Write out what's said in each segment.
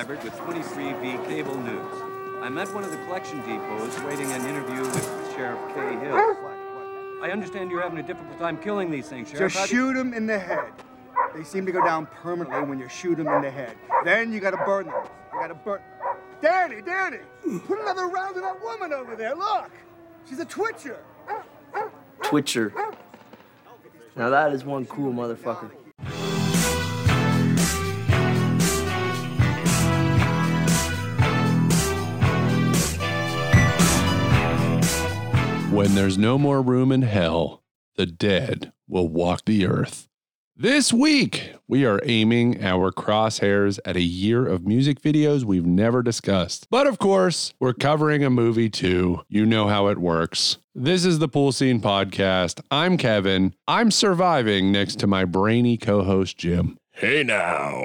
Liebert with 23V Cable News. I'm at one of the collection depots waiting an interview with Sheriff Cahill. I understand you're having a difficult time killing these things, Sheriff. Just How shoot them in the head. They seem to go down permanently when you shoot them in the head. Then you gotta burn them. You gotta burn. Danny, Danny, put another round of that woman over there. Look, she's a twitcher. Twitcher. Now that is one cool motherfucker. When there's no more room in hell, the dead will walk the earth. This week, we are aiming our crosshairs at a year of music videos we've never discussed. But of course, we're covering a movie too. You know how it works. This is the Pool Scene Podcast. I'm Kevin. I'm surviving next to my brainy co host, Jim. Hey now.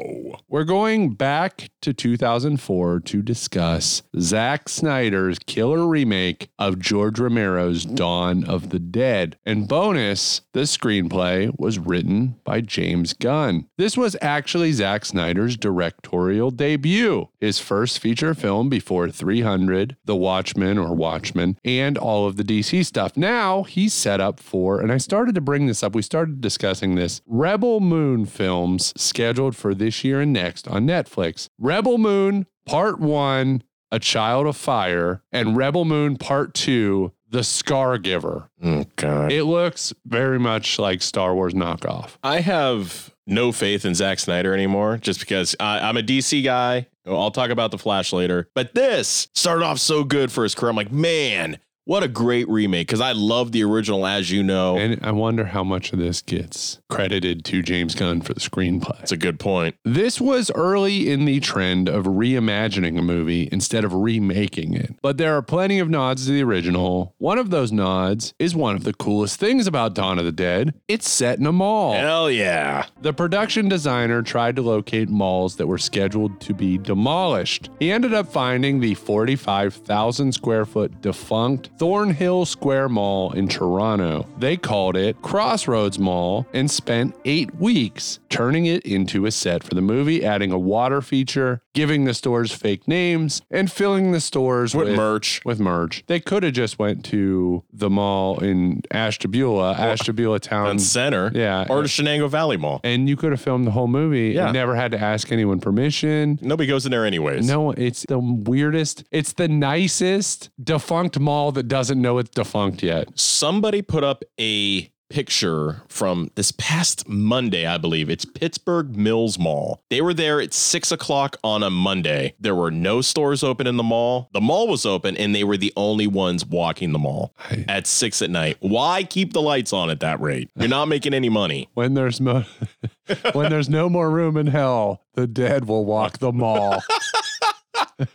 We're going back to 2004 to discuss Zack Snyder's killer remake of George Romero's Dawn of the Dead. And bonus, the screenplay was written by James Gunn. This was actually Zack Snyder's directorial debut, his first feature film before 300, The Watchmen or Watchmen, and all of the DC stuff. Now he's set up for, and I started to bring this up, we started discussing this, Rebel Moon films scheduled for this year and next on Netflix. Rebel Moon Part 1, A Child of Fire, and Rebel Moon Part 2, The Scar Giver. Oh, God. It looks very much like Star Wars knockoff. I have no faith in Zack Snyder anymore just because I, I'm a DC guy. I'll talk about The Flash later. But this started off so good for his career. I'm like, man, what a great remake because I love the original, as you know. And I wonder how much of this gets credited to James Gunn for the screenplay. That's a good point. This was early in the trend of reimagining a movie instead of remaking it. But there are plenty of nods to the original. One of those nods is one of the coolest things about Dawn of the Dead. It's set in a mall. Hell yeah. The production designer tried to locate malls that were scheduled to be demolished. He ended up finding the 45,000 square foot defunct Thornhill Square Mall in Toronto. They called it Crossroads Mall and spent eight weeks turning it into a set for the movie, adding a water feature, giving the stores fake names, and filling the stores With with, merch. With merch. They could have just went to the mall in Ashtabula, Ashtabula Town And Center. Yeah. Or the Shenango Valley Mall. and you could have filmed the whole movie Yeah. never had to ask anyone permission. Nobody goes in there anyways. No, it's the weirdest. It's the nicest defunct mall that doesn't know it's defunct yet. somebody put up a picture from this past Monday, I believe. It's Pittsburgh Mills Mall. They were there at six o'clock on a Monday. There were no stores open in the mall. The mall was open, and they were the only ones walking the mall I- at six at night. Why keep the lights on at that rate? You're not making any money. When there's mo- when there's no more room in hell, the dead will walk the mall.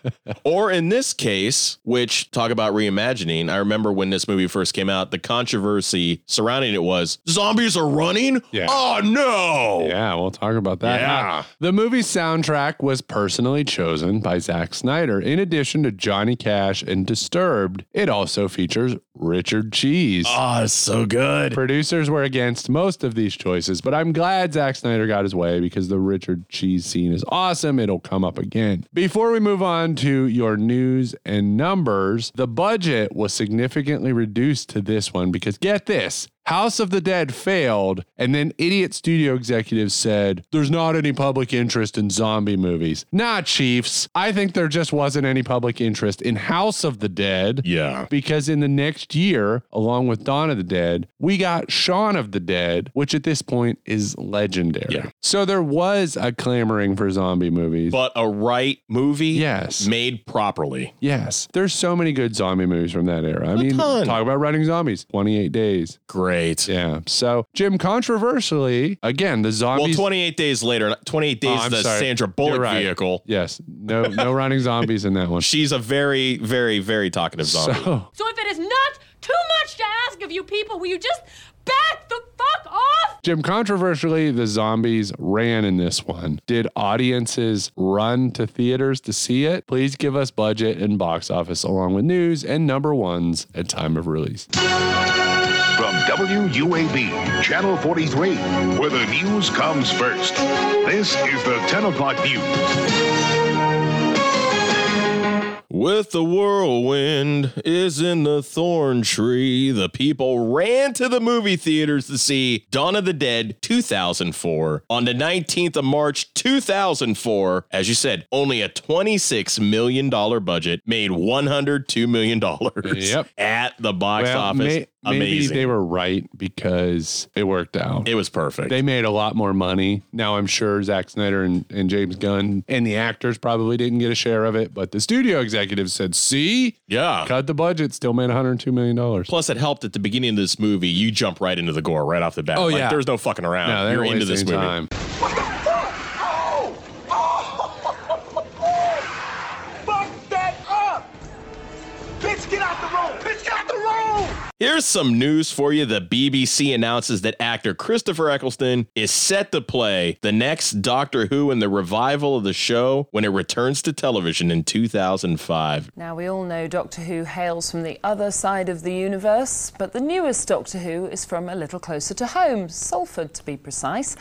Or in this case, which talk about reimagining, I remember when this movie first came out, the controversy surrounding it was zombies are running? Yeah. Oh no. yeah, we'll talk about that. Yeah. The movie's soundtrack was personally chosen by Zack Snyder. In addition to Johnny Cash and Disturbed, it also features Richard Cheese. Oh, so good. Producers were against most of these choices, but I'm glad Zack Snyder got his way because the Richard Cheese scene is awesome. It'll come up again. Before we move on to your news and numbers, the budget was significantly reduced to this one because get this. House of the Dead failed, and then idiot studio executives said, There's not any public interest in zombie movies. Nah, Chiefs. I think there just wasn't any public interest in House of the Dead Yeah. because in the next year, along with Dawn of the Dead, we got Shaun of the Dead, which at this point is legendary. Yeah. So there was a clamoring for zombie movies. But a right movie Yes. made properly. yes, there's so many good zombie movies from that era. I mean, ton. talk about running zombies, 28 days. Great. Yeah. So, Jim, controversially, again, the zombies. Well, zombies. 28 days later, 28 days Oh, the sorry. Sandra Bullock right. vehicle. Yes. No, no running zombies in that one. She's a very, very, very talkative zombie. So, So if it is not too much to ask of you people, will you just back the fuck off? Jim, controversially, the zombies ran in this one. Did audiences run to theaters to see it? Please give us budget and box office along with news and number ones at time of release. From WUAB, Channel 43, where the news comes first. This is the 10 o'clock news. With the whirlwind is in the thorn tree. The people ran to the movie theaters to see Dawn of the Dead 2004 on the 19th of March 2004. As you said, only a $26 million budget made $102 million Yep. at the box Well, office. may- maybe Amazing. they were right because it worked out. it was perfect. they made a lot more money. Now I'm sure Zack Snyder and, and James Gunn and the actors probably didn't get a share of it, but the studio executives said, "See, yeah. cut the budget, still made 102 million dollars." Plus, it helped at the beginning of this movie. You jump right into the gore right off the bat. Oh, Like, yeah. there's no fucking around. No, they're You're into this movie. time. Here's some news for you. The BBC announces that actor Christopher Eccleston is set to play the next Doctor Who in the revival of the show when it returns to television in 2005. Now, we all know Doctor Who hails from the other side of the universe, but the newest Doctor Who is from a little closer to home, Salford to be precise.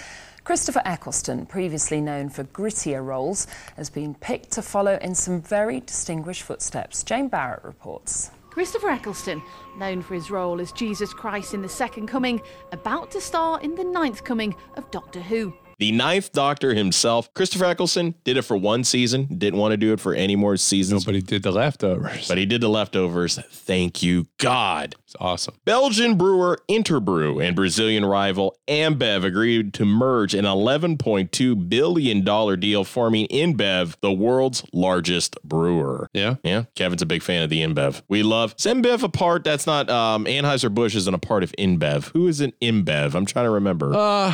Christopher Eccleston, previously known for grittier roles, has been picked to follow in some very distinguished footsteps. Jane Barrett reports. Christopher Eccleston, known for his role as Jesus Christ in The Second Coming, about to star in the ninth coming of Doctor Who. The ninth Doctor himself, Christopher Eccleston, did it for one season, didn't want to do it for any more seasons, Nobody did the leftovers. but he did the leftovers. Thank you, God. it's awesome. Belgian brewer Interbrew and Brazilian rival Ambev agreed to merge an $11.2 billion deal, forming InBev, the world's largest brewer. Yeah. Yeah, Kevin's a big fan of the InBev. We love is InBev a part that's not um Anheuser-Busch isn't a part of InBev. Who is an InBev? I'm trying to remember. Uh,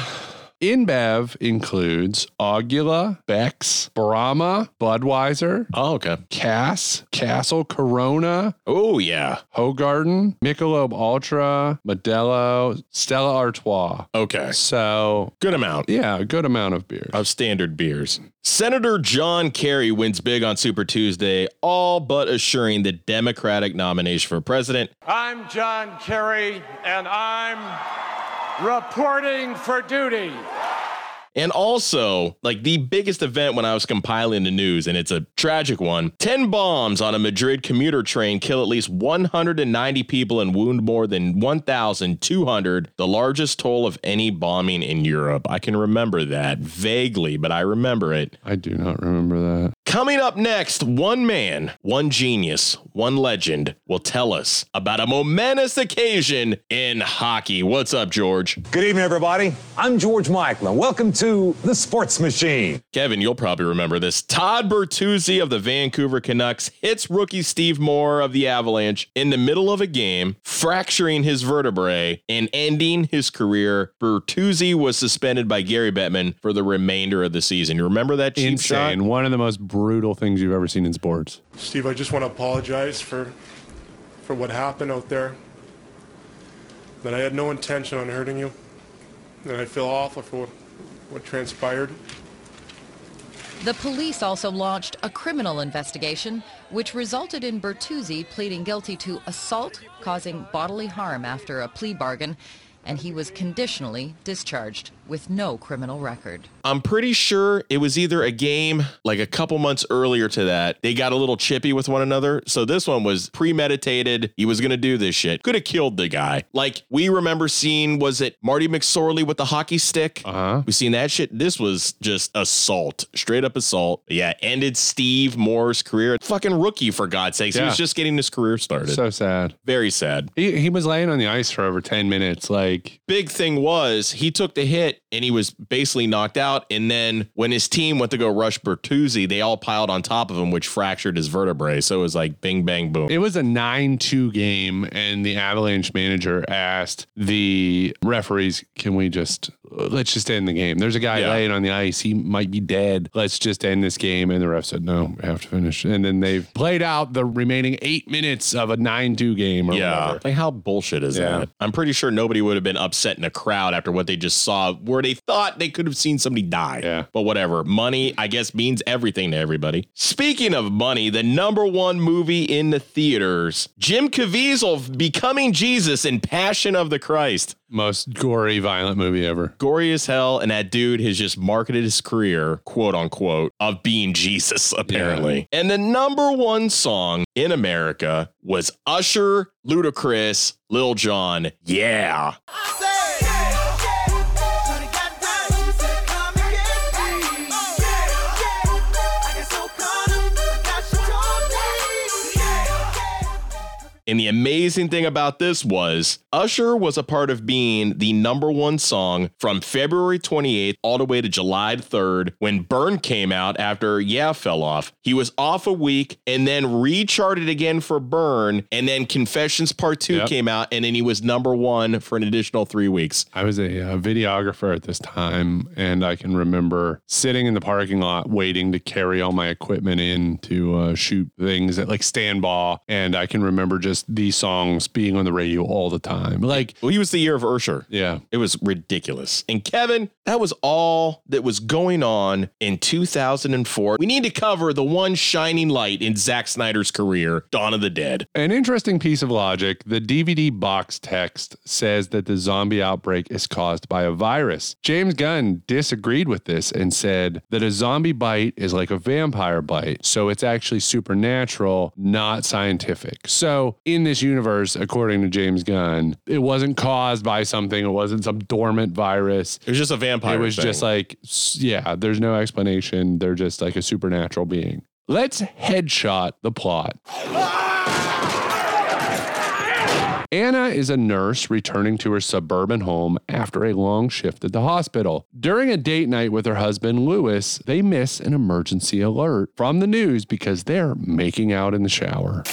InBev includes Aguila, Beck's, Brahma, Budweiser, oh, okay. Cass, Castle Corona, Oh, yeah. Hoegaarden, Michelob Ultra, Modelo, Stella Artois. Okay. So, Good amount. yeah, a good amount of beers. of standard beers. Senator John Kerry wins big on Super Tuesday, all but assuring the Democratic nomination for president. I'm John Kerry, and I'm reporting for duty. And also, like the biggest event when I was compiling the news, and it's a tragic one 10 bombs on a Madrid commuter train kill at least 190 people and wound more than 1,200, the largest toll of any bombing in Europe. I can remember that vaguely, but I remember it. I do not remember that. Coming up next, one man, one genius, one legend will tell us about a momentous occasion in hockey. What's up, George? Good evening, everybody. I'm George Michael, and welcome to The Sports Machine. Kevin, you'll probably remember this. Todd Bertuzzi of the Vancouver Canucks hits rookie Steve Moore of the Avalanche in the middle of a game, fracturing his vertebrae and ending his career. Bertuzzi was suspended by Gary Bettman for the remainder of the season. You remember that cheap Insane. shot? One of the most brutal things you've ever seen in sports. Steve, I just want to apologize for for what happened out there. That I had no intention on hurting you. And I feel awful for what, transpired. The police also launched a criminal investigation, which resulted in Bertuzzi pleading guilty to assault causing bodily harm after a plea bargain, and he was conditionally discharged with no criminal record. I'm pretty sure it was either a game like a couple months earlier to that. They got a little chippy with one another. So this one was premeditated. He was going to do this shit. Could have killed the guy. Like we remember seeing, was it Marty McSorley with the hockey stick? Uh huh. We seen that shit. This was just assault, straight up assault. Yeah, ended Steve Moore's career. Fucking rookie, for God's sakes. He was just getting his career started. So sad. Very sad. He, he was laying on the ice for over 10 minutes. Like, big thing was he took the hit it and he was basically knocked out. And then when his team went to go rush Bertuzzi, they all piled on top of him, which fractured his vertebrae. So it was like bing, bang, boom. It was a 9 2 game, and the Avalanche manager asked the referees, Can we just, let's just end the game? There's a guy Yeah. laying on the ice. He might be dead. Let's just end this game. And the ref said, No, we have to finish. And then they've played out the remaining eight minutes of a 9 2 game or yeah. whatever. Like, how bullshit is Yeah. that? I'm pretty sure nobody would have been upset in a crowd after what they just saw, they thought they could have seen somebody die. Yeah. But whatever. Money, I guess, means everything to everybody. Speaking of money, the number one movie in the theaters, Jim Caviezel becoming Jesus in Passion of the Christ. Most gory, violent movie ever. Gory as hell, and that dude has just marketed his career, quote unquote, of being Jesus, apparently. And the number one song in America was Usher, Ludacris, Lil Jon, Yeah. And the amazing thing about this was Usher was a part of being the number one song from February 28th all the way to July 3rd when Burn came out after Yeah fell off. He was off a week and then recharted again for Burn. And then Confessions Part 2 Yep. came out and then he was number one for an additional three weeks. I was a, uh videographer at this time, and I can remember sitting in the parking lot waiting to carry all my equipment in to uh, shoot things at like Standball. And I can remember just these songs being on the radio all the time. Like, well, he was the year of Ursher. Yeah. It was ridiculous. And Kevin, that was all that was going on in 2004. We need to cover the one shining light in Zack Snyder's career, Dawn of the Dead. An interesting piece of logic the DVD box text says that the zombie outbreak is caused by a virus. James Gunn disagreed with this and said that a zombie bite is like a vampire bite, so it's actually supernatural, not scientific. So, in this universe, according to James Gunn, it wasn't caused by something, it wasn't some dormant virus. It was just a vampire It was thing. just like, yeah, there's no explanation. They're just like a supernatural being. Let's headshot the plot. Anna is a nurse returning to her suburban home after a long shift at the hospital. During a date night with her husband, Lewis, they miss an emergency alert from the news because they're making out in the shower.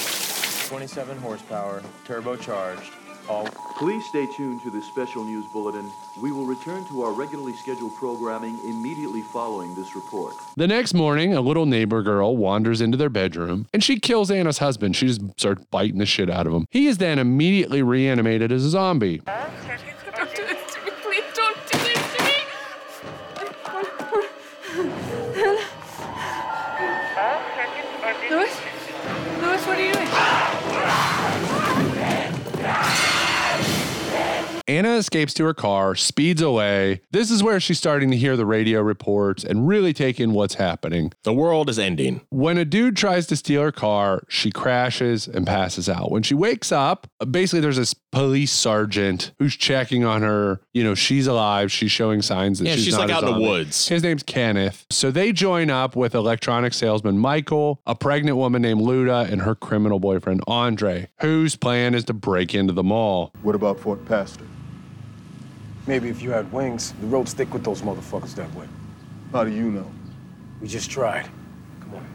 27 horsepower, turbocharged, all. Please stay tuned to this special news bulletin. We will return to our regularly scheduled programming immediately following this report. The next morning, a little neighbor girl wanders into their bedroom and she kills Anna's husband. She just starts biting the shit out of him. He is then immediately reanimated as a zombie. Don't Anna escapes to her car, speeds away. This is where she's starting to hear the radio reports and really take in what's happening. The world is ending. When a dude tries to steal her car, she crashes and passes out. When she wakes up, basically there's this police sergeant who's checking on her. You know, she's alive. She's showing signs that Yeah, she's, she's, not like out in the woods. His name's Kenneth. So they join up with electronic salesman Michael, a pregnant woman named Luda, and her criminal boyfriend Andre, whose plan is to break into the mall. What about Fort Pastor? Maybe if you had wings, the road stick with those motherfuckers that way. How do you know? We just tried. Come on.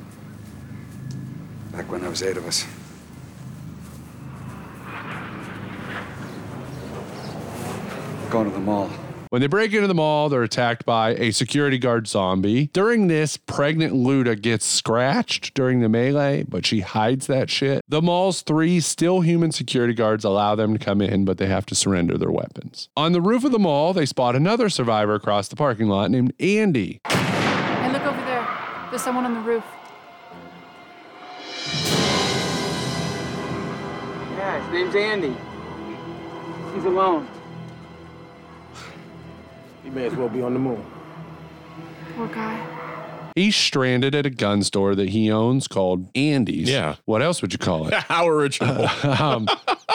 Back when there was eight of us. Going to the mall. When they break into the mall, they're attacked by a security guard zombie. During this, pregnant Luda gets scratched during the melee, but she hides that shit. The mall's three still human security guards allow them to come in, but they have to surrender their weapons. On the roof of the mall, they spot another survivor across the parking lot named Andy. Hey, look over there. There's someone on the roof. Yeah, his name's Andy. He's alone. He may as well be on the moon. Poor guy. He's stranded at a gun store that he owns called Andy's. Yeah. What else would you call it? How original. um,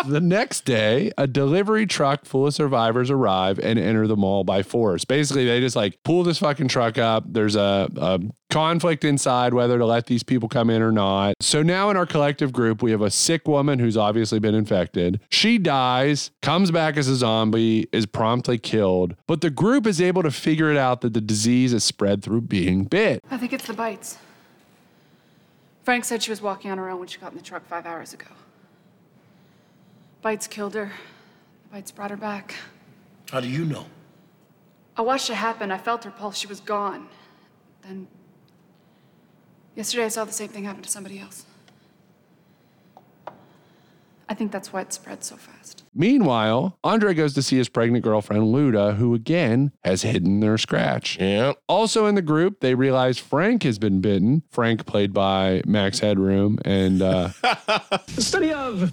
the next day, a delivery truck full of survivors arrive and enter the mall by force. Basically, they just like pull this fucking truck up. There's a, a conflict inside whether to let these people come in or not. So now in our collective group, we have a sick woman who's obviously been infected. She dies, comes back as a zombie, is promptly killed. But the group is able to figure it out that the disease is spread through being bit. I think it's the bites. Frank said she was walking on her own when she got in the truck five hours ago. Bites killed her. The bites brought her back. How do you know? I watched it happen. I felt her pulse. She was gone. Then, yesterday I saw the same thing happen to somebody else. I think that's why it spread so fast. Meanwhile, Andre goes to see his pregnant girlfriend Luda, who again has hidden their scratch. Yeah. Also in the group, they realize Frank has been bitten. Frank, played by Max Headroom, and uh, The study of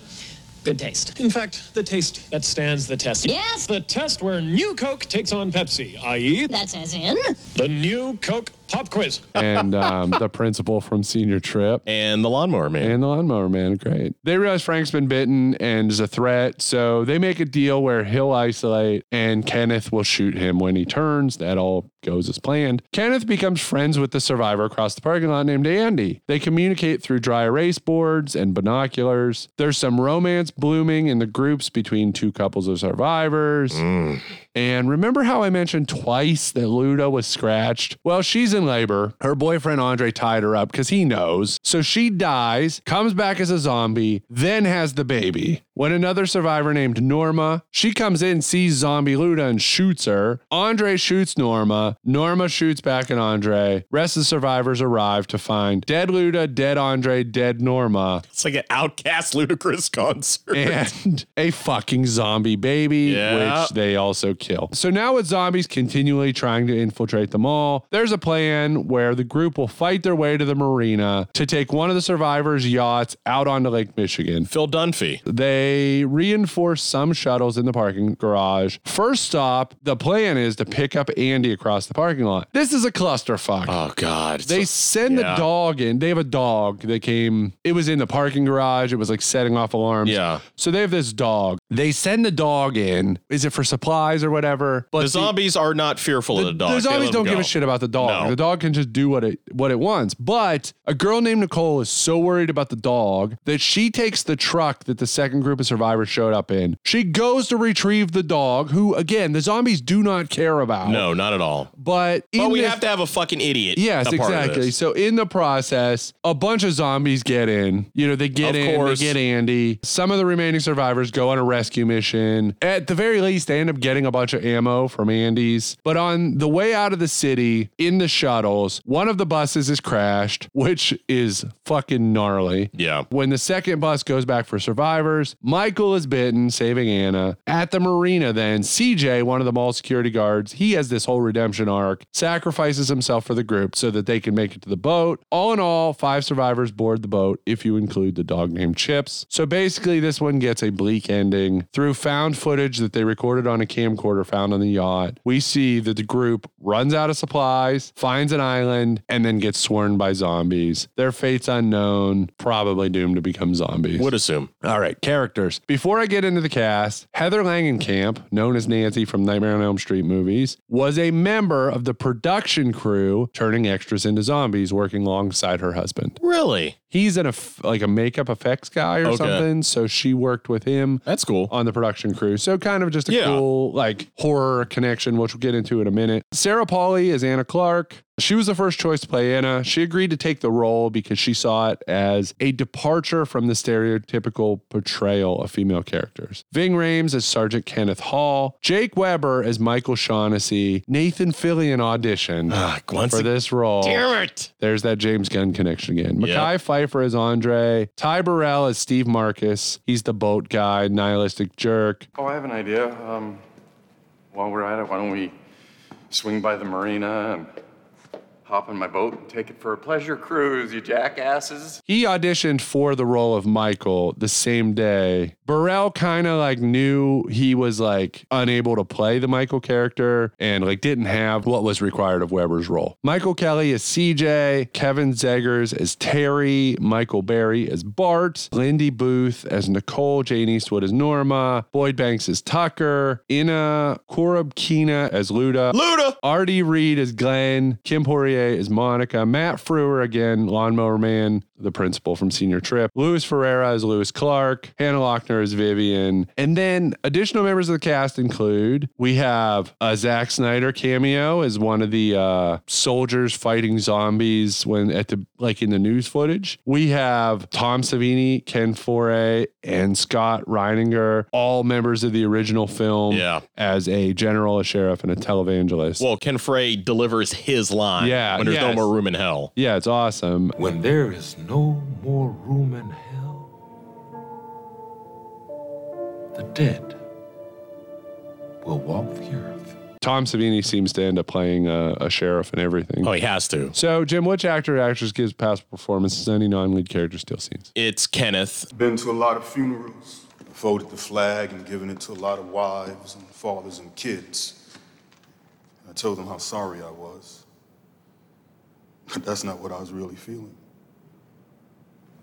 good taste. In fact, the taste that stands the test. Yes. The test where new Coke takes on Pepsi, i.e., That's as in. the new Coke pop quiz. and um, the principal from senior trip. And the lawnmower man. And the lawnmower man great. They realize frank's been bitten and is a threat so they make a deal where he'll isolate and kenneth will shoot him. When he turns that all goes as planned. Kenneth becomes friends with the survivor across the parking lot named andy. They communicate through dry erase boards and binoculars. There's some romance blooming in the groups between two couples of survivors. And remember how I mentioned twice that Luda was scratched? Well, she's in labor. Her boyfriend Andre tied her up because he knows. So she dies, comes back as a zombie, then has the baby. When another survivor named Norma, she comes in, sees zombie Luda, and shoots her. Andre shoots Norma. Norma shoots back at Andre. Rest of the survivors arrive to find dead Luda, dead Andre, dead Norma. It's like an outcast ludicrous concert. And a fucking zombie baby, Yeah. which they also kill. So now with zombies continually trying to infiltrate the mall, there's a plan where the group will fight their way to the marina to take one of the survivors' yachts out onto Lake Michigan. Phil Dunphy. They reinforce some shuttles in the parking garage. First stop, the plan is to pick up Andy across the parking lot. This is a clusterfuck. Oh God. They send yeah. the dog in. They have a dog that came. It was in the parking garage. It was like setting off alarms. Yeah. So they have this dog. They send the dog in. Is it for supplies or whatever? But the zombies are not fearful of the dog. The zombies don't give a shit about the dog. No. The dog can just do what it what it wants. But a girl named Nicole is so worried about the dog that she takes the truck that the second group of survivors showed up in. She goes to retrieve the dog, who again the zombies do not care about. No, not at all. But oh, But we this- have to have a fucking idiot. Yes, a part of exactly. So in the process, a bunch of zombies get in. You know, they get Of in, course. they get Andy. Some of the remaining survivors go on a rescue mission. At the very least, they end up getting a bunch of ammo from Andy's. But on the way out of the city in the shuttles, one of the buses is crashed, which is fucking gnarly. Yeah. When the second bus goes back for survivors, Michael is bitten, saving Anna. At the marina, then, CJ, one of the mall security guards, he has this whole redemption arc, sacrifices himself for the group so that they can make it to the boat. All in all, five survivors board the boat if you include the dog named Chips. So basically, this one gets a bleak ending. Through found footage that they recorded on a camcorder found on the yacht, we see that the group runs out of supplies, finds an island, and then gets sworn by zombies. Their fate's unknown, probably doomed to become zombies. Would assume. All right, characters. Before I get into the cast, Heather Langenkamp, known as Nancy from Nightmare on Elm Street movies, was a member of the production crew turning extras into zombies, working alongside her husband. Really? He's an like a makeup effects guy or Okay. something, so she worked with him. That's cool on the production crew. So kind of just a Yeah. cool like horror connection, which we'll get into in a minute. Sarah Polley is Anna Clark. She was the first choice to play Anna. She agreed to take the role because she saw it as a departure from the stereotypical portrayal of female characters. Ving Rhames as Sergeant Kenneth Hall, Jake Weber as Michael Shaughnessy, Nathan Fillion auditioned once for this role. Damn it. There's that James Gunn connection again. Yep. Mekhi Phifer as Andre, Ty Burrell as Steve Marcus. He's the boat guy, nihilistic jerk. Oh, I have an idea. Um, while we're at it, why don't we swing by the marina and hop on my boat and take it for a pleasure cruise, you jackasses? He auditioned for the role of Michael the same day. Burrell kind of like knew he was like unable to play the Michael character and like didn't have what was required of Weber's role. Michael Kelly as CJ, Kevin Zegers as Terry, Michael Barry as Bart, Lindy Booth as Nicole, Jane Eastwood as Norma, Boyd Banks as Tucker, Inna Korobkina as Luda, Luda, R.D. Reid as Glenn, Kim Poirier as Monica, Matt Frewer again, Lawnmower Man, the principal from Senior Trip, Louis Ferreira is Louis Clark, Hannah Lochner is Vivian, and then additional members of the cast include we have a Zack Snyder cameo as one of the uh, soldiers fighting zombies when at the like in the news footage. We have Tom Savini, Ken Foree, and Scott Reininger, all members of the original film. Yeah. as a general, a sheriff, and a televangelist. Well, Ken Foree delivers his line. Yeah, When there's no more room in hell. Yeah, it's awesome. When there is no more room in hell, the dead will walk the earth. Tom Savini seems to end up playing a, a sheriff and everything. Oh, he has to. So, Jim, which actor or actress gives past performances in any non-lead character still scenes? It's Kenneth. Been to a lot of funerals, folded the flag and given it to a lot of wives and fathers and kids. I told them how sorry I was. But that's not what I was really feeling.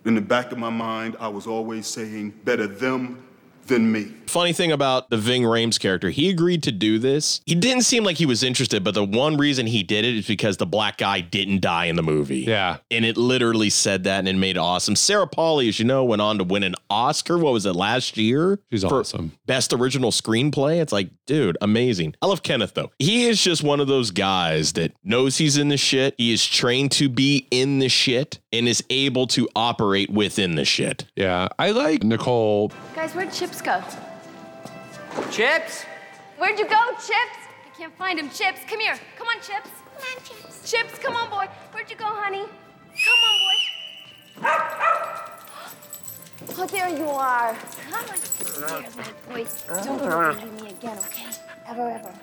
In the back of my mind, I was always saying, better them than me. Funny thing about the Ving Rhames character, he agreed to do this. He didn't seem like he was interested, but the one reason he did it is because the black guy didn't die in the movie. Yeah. And it literally said that and it made it awesome. Sarah Polley, as you know, went on to win an Oscar. What was it last year? She's For awesome. Best original screenplay. It's like, dude, amazing. I love Kenneth though. He is just one of those guys that knows he's in the shit. He is trained to be in the shit and is able to operate within the shit. Yeah. I like Nicole. Guys, where'd Chips go? Chips? Where'd you go, Chips? I can't find him. Chips, come here. Come on, Chips. Come on, Chips. Chips, come on, boy. Where'd you go, honey? Come on, boy. Oh, there you are. Come on. There's my boy. Don't ever leave me again, okay? Ever, ever.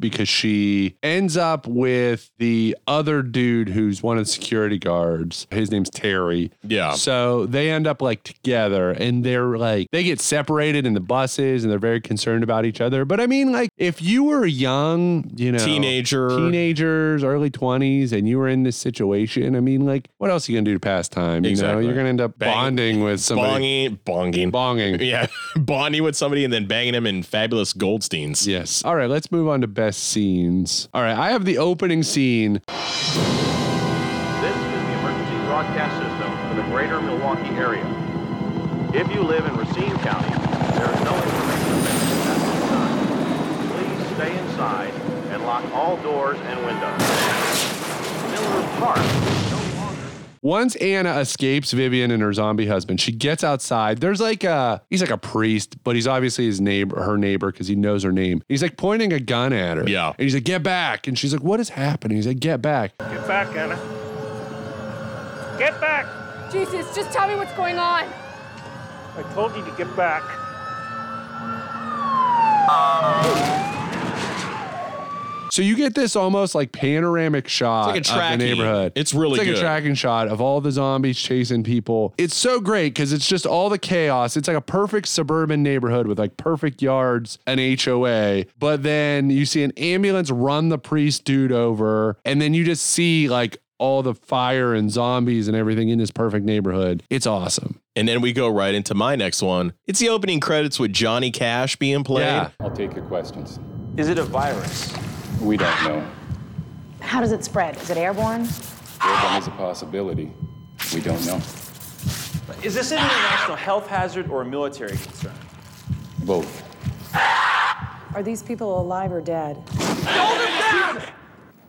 Because she ends up with the other dude who's one of the security guards. His name's Terry. Yeah. So they end up like together and they're like, they get separated in the buses and they're very concerned about each other. But I mean, like, if you were young, you know, Teenager. teenagers, early 20s, and you were in this situation, I mean, like, what else are you going to do to pass time? You know, you're going to end up Bang- bonding with somebody. Bonging, bonging, bonging. Yeah, bonding with somebody and then banging him in fabulous Goldsteins. Yes. All right, let's move on to best scenes. All right, I have the opening scene. This is the emergency broadcast system for the greater Milwaukee area. If you live in Racine County, there is no information available at this time. Please stay inside and lock all doors and windows. Miller Park Once Anna escapes Vivian and her zombie husband, she gets outside. There's like a he's like a priest, but he's obviously his neighbor, her neighbor, because he knows her name. He's like pointing a gun at her. Yeah. And he's like, get back. And she's like, what is happening? He's like, get back. Get back, Anna. Get back! Jesus, just tell me what's going on. I told you to get back. So you get this almost like panoramic shot like a of the neighborhood. It's really it's like good. a tracking shot of all the zombies chasing people. It's so great because it's just all the chaos. It's like a perfect suburban neighborhood with like perfect yards, an HOA. But then you see an ambulance run the priest dude over, and then you just see like all the fire and zombies and everything in this perfect neighborhood. It's awesome. And then we go right into my next one. It's the opening credits with Johnny Cash being played. Yeah. I'll take your questions. Is it a virus? We don't know. How does it spread? Is it airborne? Airborne is a possibility. We don't know. Is this an international health hazard or a military concern? Both. Are these people alive or dead?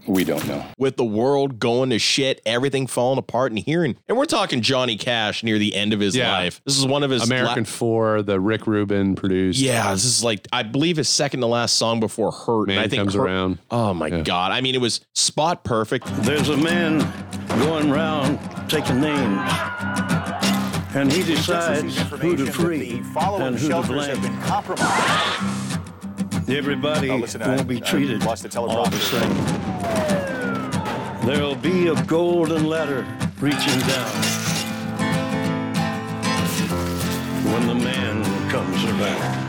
We don't know. With the world going to shit, everything falling apart and hearing. And we're talking Johnny Cash near the end of his Yeah. life. This is one of his American la- Four, the Rick Rubin produced. Yeah, this is like I believe his second to last song before Hurt. Man and I think Comes Hurt- Around. Oh my god! I mean, it was spot perfect. There's a man going round taking names, and he decides who to free and who to blame. Everybody won't be treated all the same. There'll be a golden ladder reaching down when the man comes around.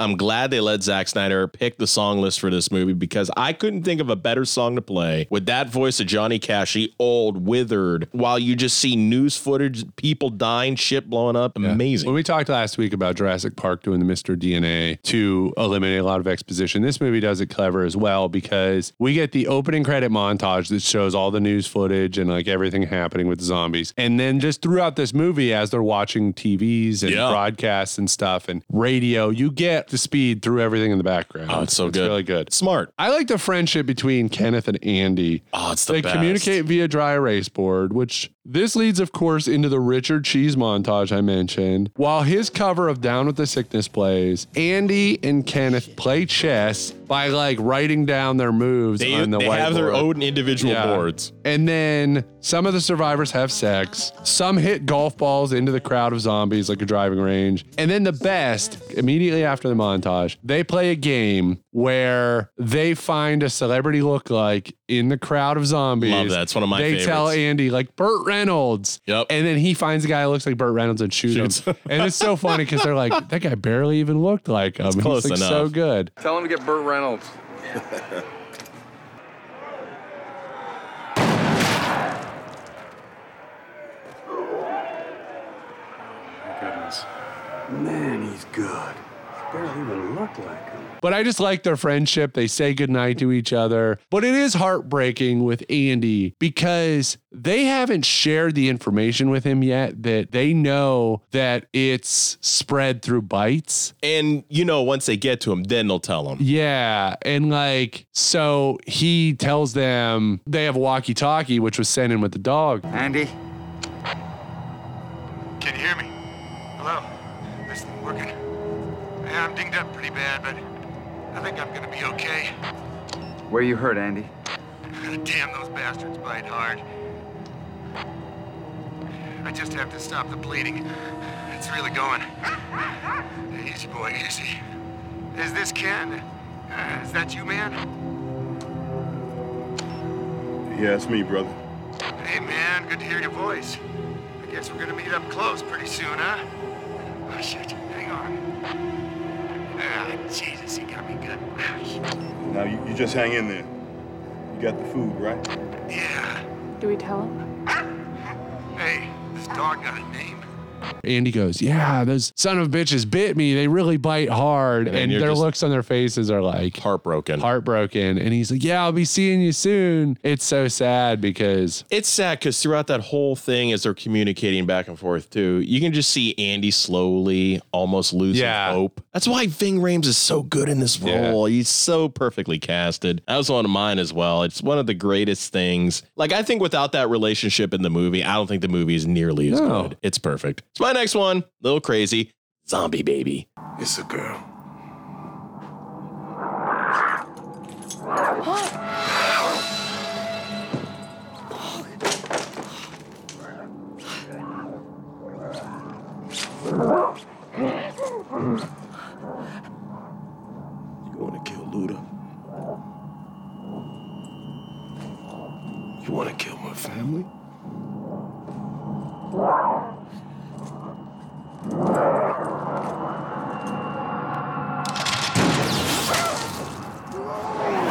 I'm glad they let Zack Snyder pick the song list for this movie because I couldn't think of a better song to play with that voice of Johnny Cashy, old, withered, while you just see news footage, people dying, shit blowing up. Amazing. When we talked last week about Jurassic Park doing the Mr. DNA to eliminate a lot of exposition, this movie does it clever as well because we get the opening credit montage that shows all the news footage and like everything happening with zombies. And then just throughout this movie, as they're watching TVs and Yeah. broadcasts and stuff and radio, you get the speed through everything in the background. Oh, it's so it's good. really good. Smart. I like the friendship between Kenneth and Andy. Oh, it's the they best. communicate via dry erase board, which this leads, of course, into the Richard Cheese montage I mentioned. While his cover of Down with the Sickness plays, Andy and Kenneth play chess by like writing down their moves They, on the they have their own individual Yeah. boards. And then some of the survivors have sex. Some hit golf balls into the crowd of zombies like a driving range. And then the best, immediately after the montage, they play a game where they find a celebrity lookalike in the crowd of zombies. Love that. It's one of my They tell. Andy like Burt Reynolds. Yep. And then he finds a guy who looks like Burt Reynolds and shoots, him. and it's so funny because they're like, that guy barely even looked like him. It's He's close like so good. Tell him to get Burt Reynolds. Oh, goodness. Man, he's good. Barely even look like him. But I just like their friendship. They say goodnight to each other. But it is heartbreaking with Andy because they haven't shared the information with him yet that they know that it's spread through bites. And you know, once they get to him, then they'll tell him. Yeah. And like, so he tells them they have a walkie talkie, which was sent in with the dog. Andy? Can you hear me? Hello? This thing working? Yeah, I'm dinged up pretty bad, but I think I'm gonna be okay. Where you hurt, Andy? Damn, those bastards bite hard. I just have to stop the bleeding. It's really going. Easy, boy, easy. Is this Ken? Uh, is that you, man? Yeah, it's me, brother. Hey, man, good to hear your voice. I guess we're gonna meet up close pretty soon, huh? Oh, shit, hang on. Ah, Jesus, he got me good. Now, you, you just hang in there. You got the food, right? Yeah. Do we tell him? Hey, this dog got a name. Andy goes, Yeah, those son of bitches bit me. They really bite hard. And And, their looks on their faces are like Heartbroken. heartbroken. And he's like, Yeah, I'll be seeing you soon. It's so sad because It's sad because throughout that whole thing, as they're communicating back and forth too, you can just see Andy slowly almost losing Yeah. hope. That's why Ving Rhames is so good in this Yeah. role. He's so perfectly casted. That was one of mine as well. It's one of the greatest things. Like I think without that relationship in the movie, I don't think the movie is nearly as No. good. It's perfect. It's my next one. Little crazy. Zombie baby. It's a girl. You want to kill Luda? You want to kill my family? Oh, my God.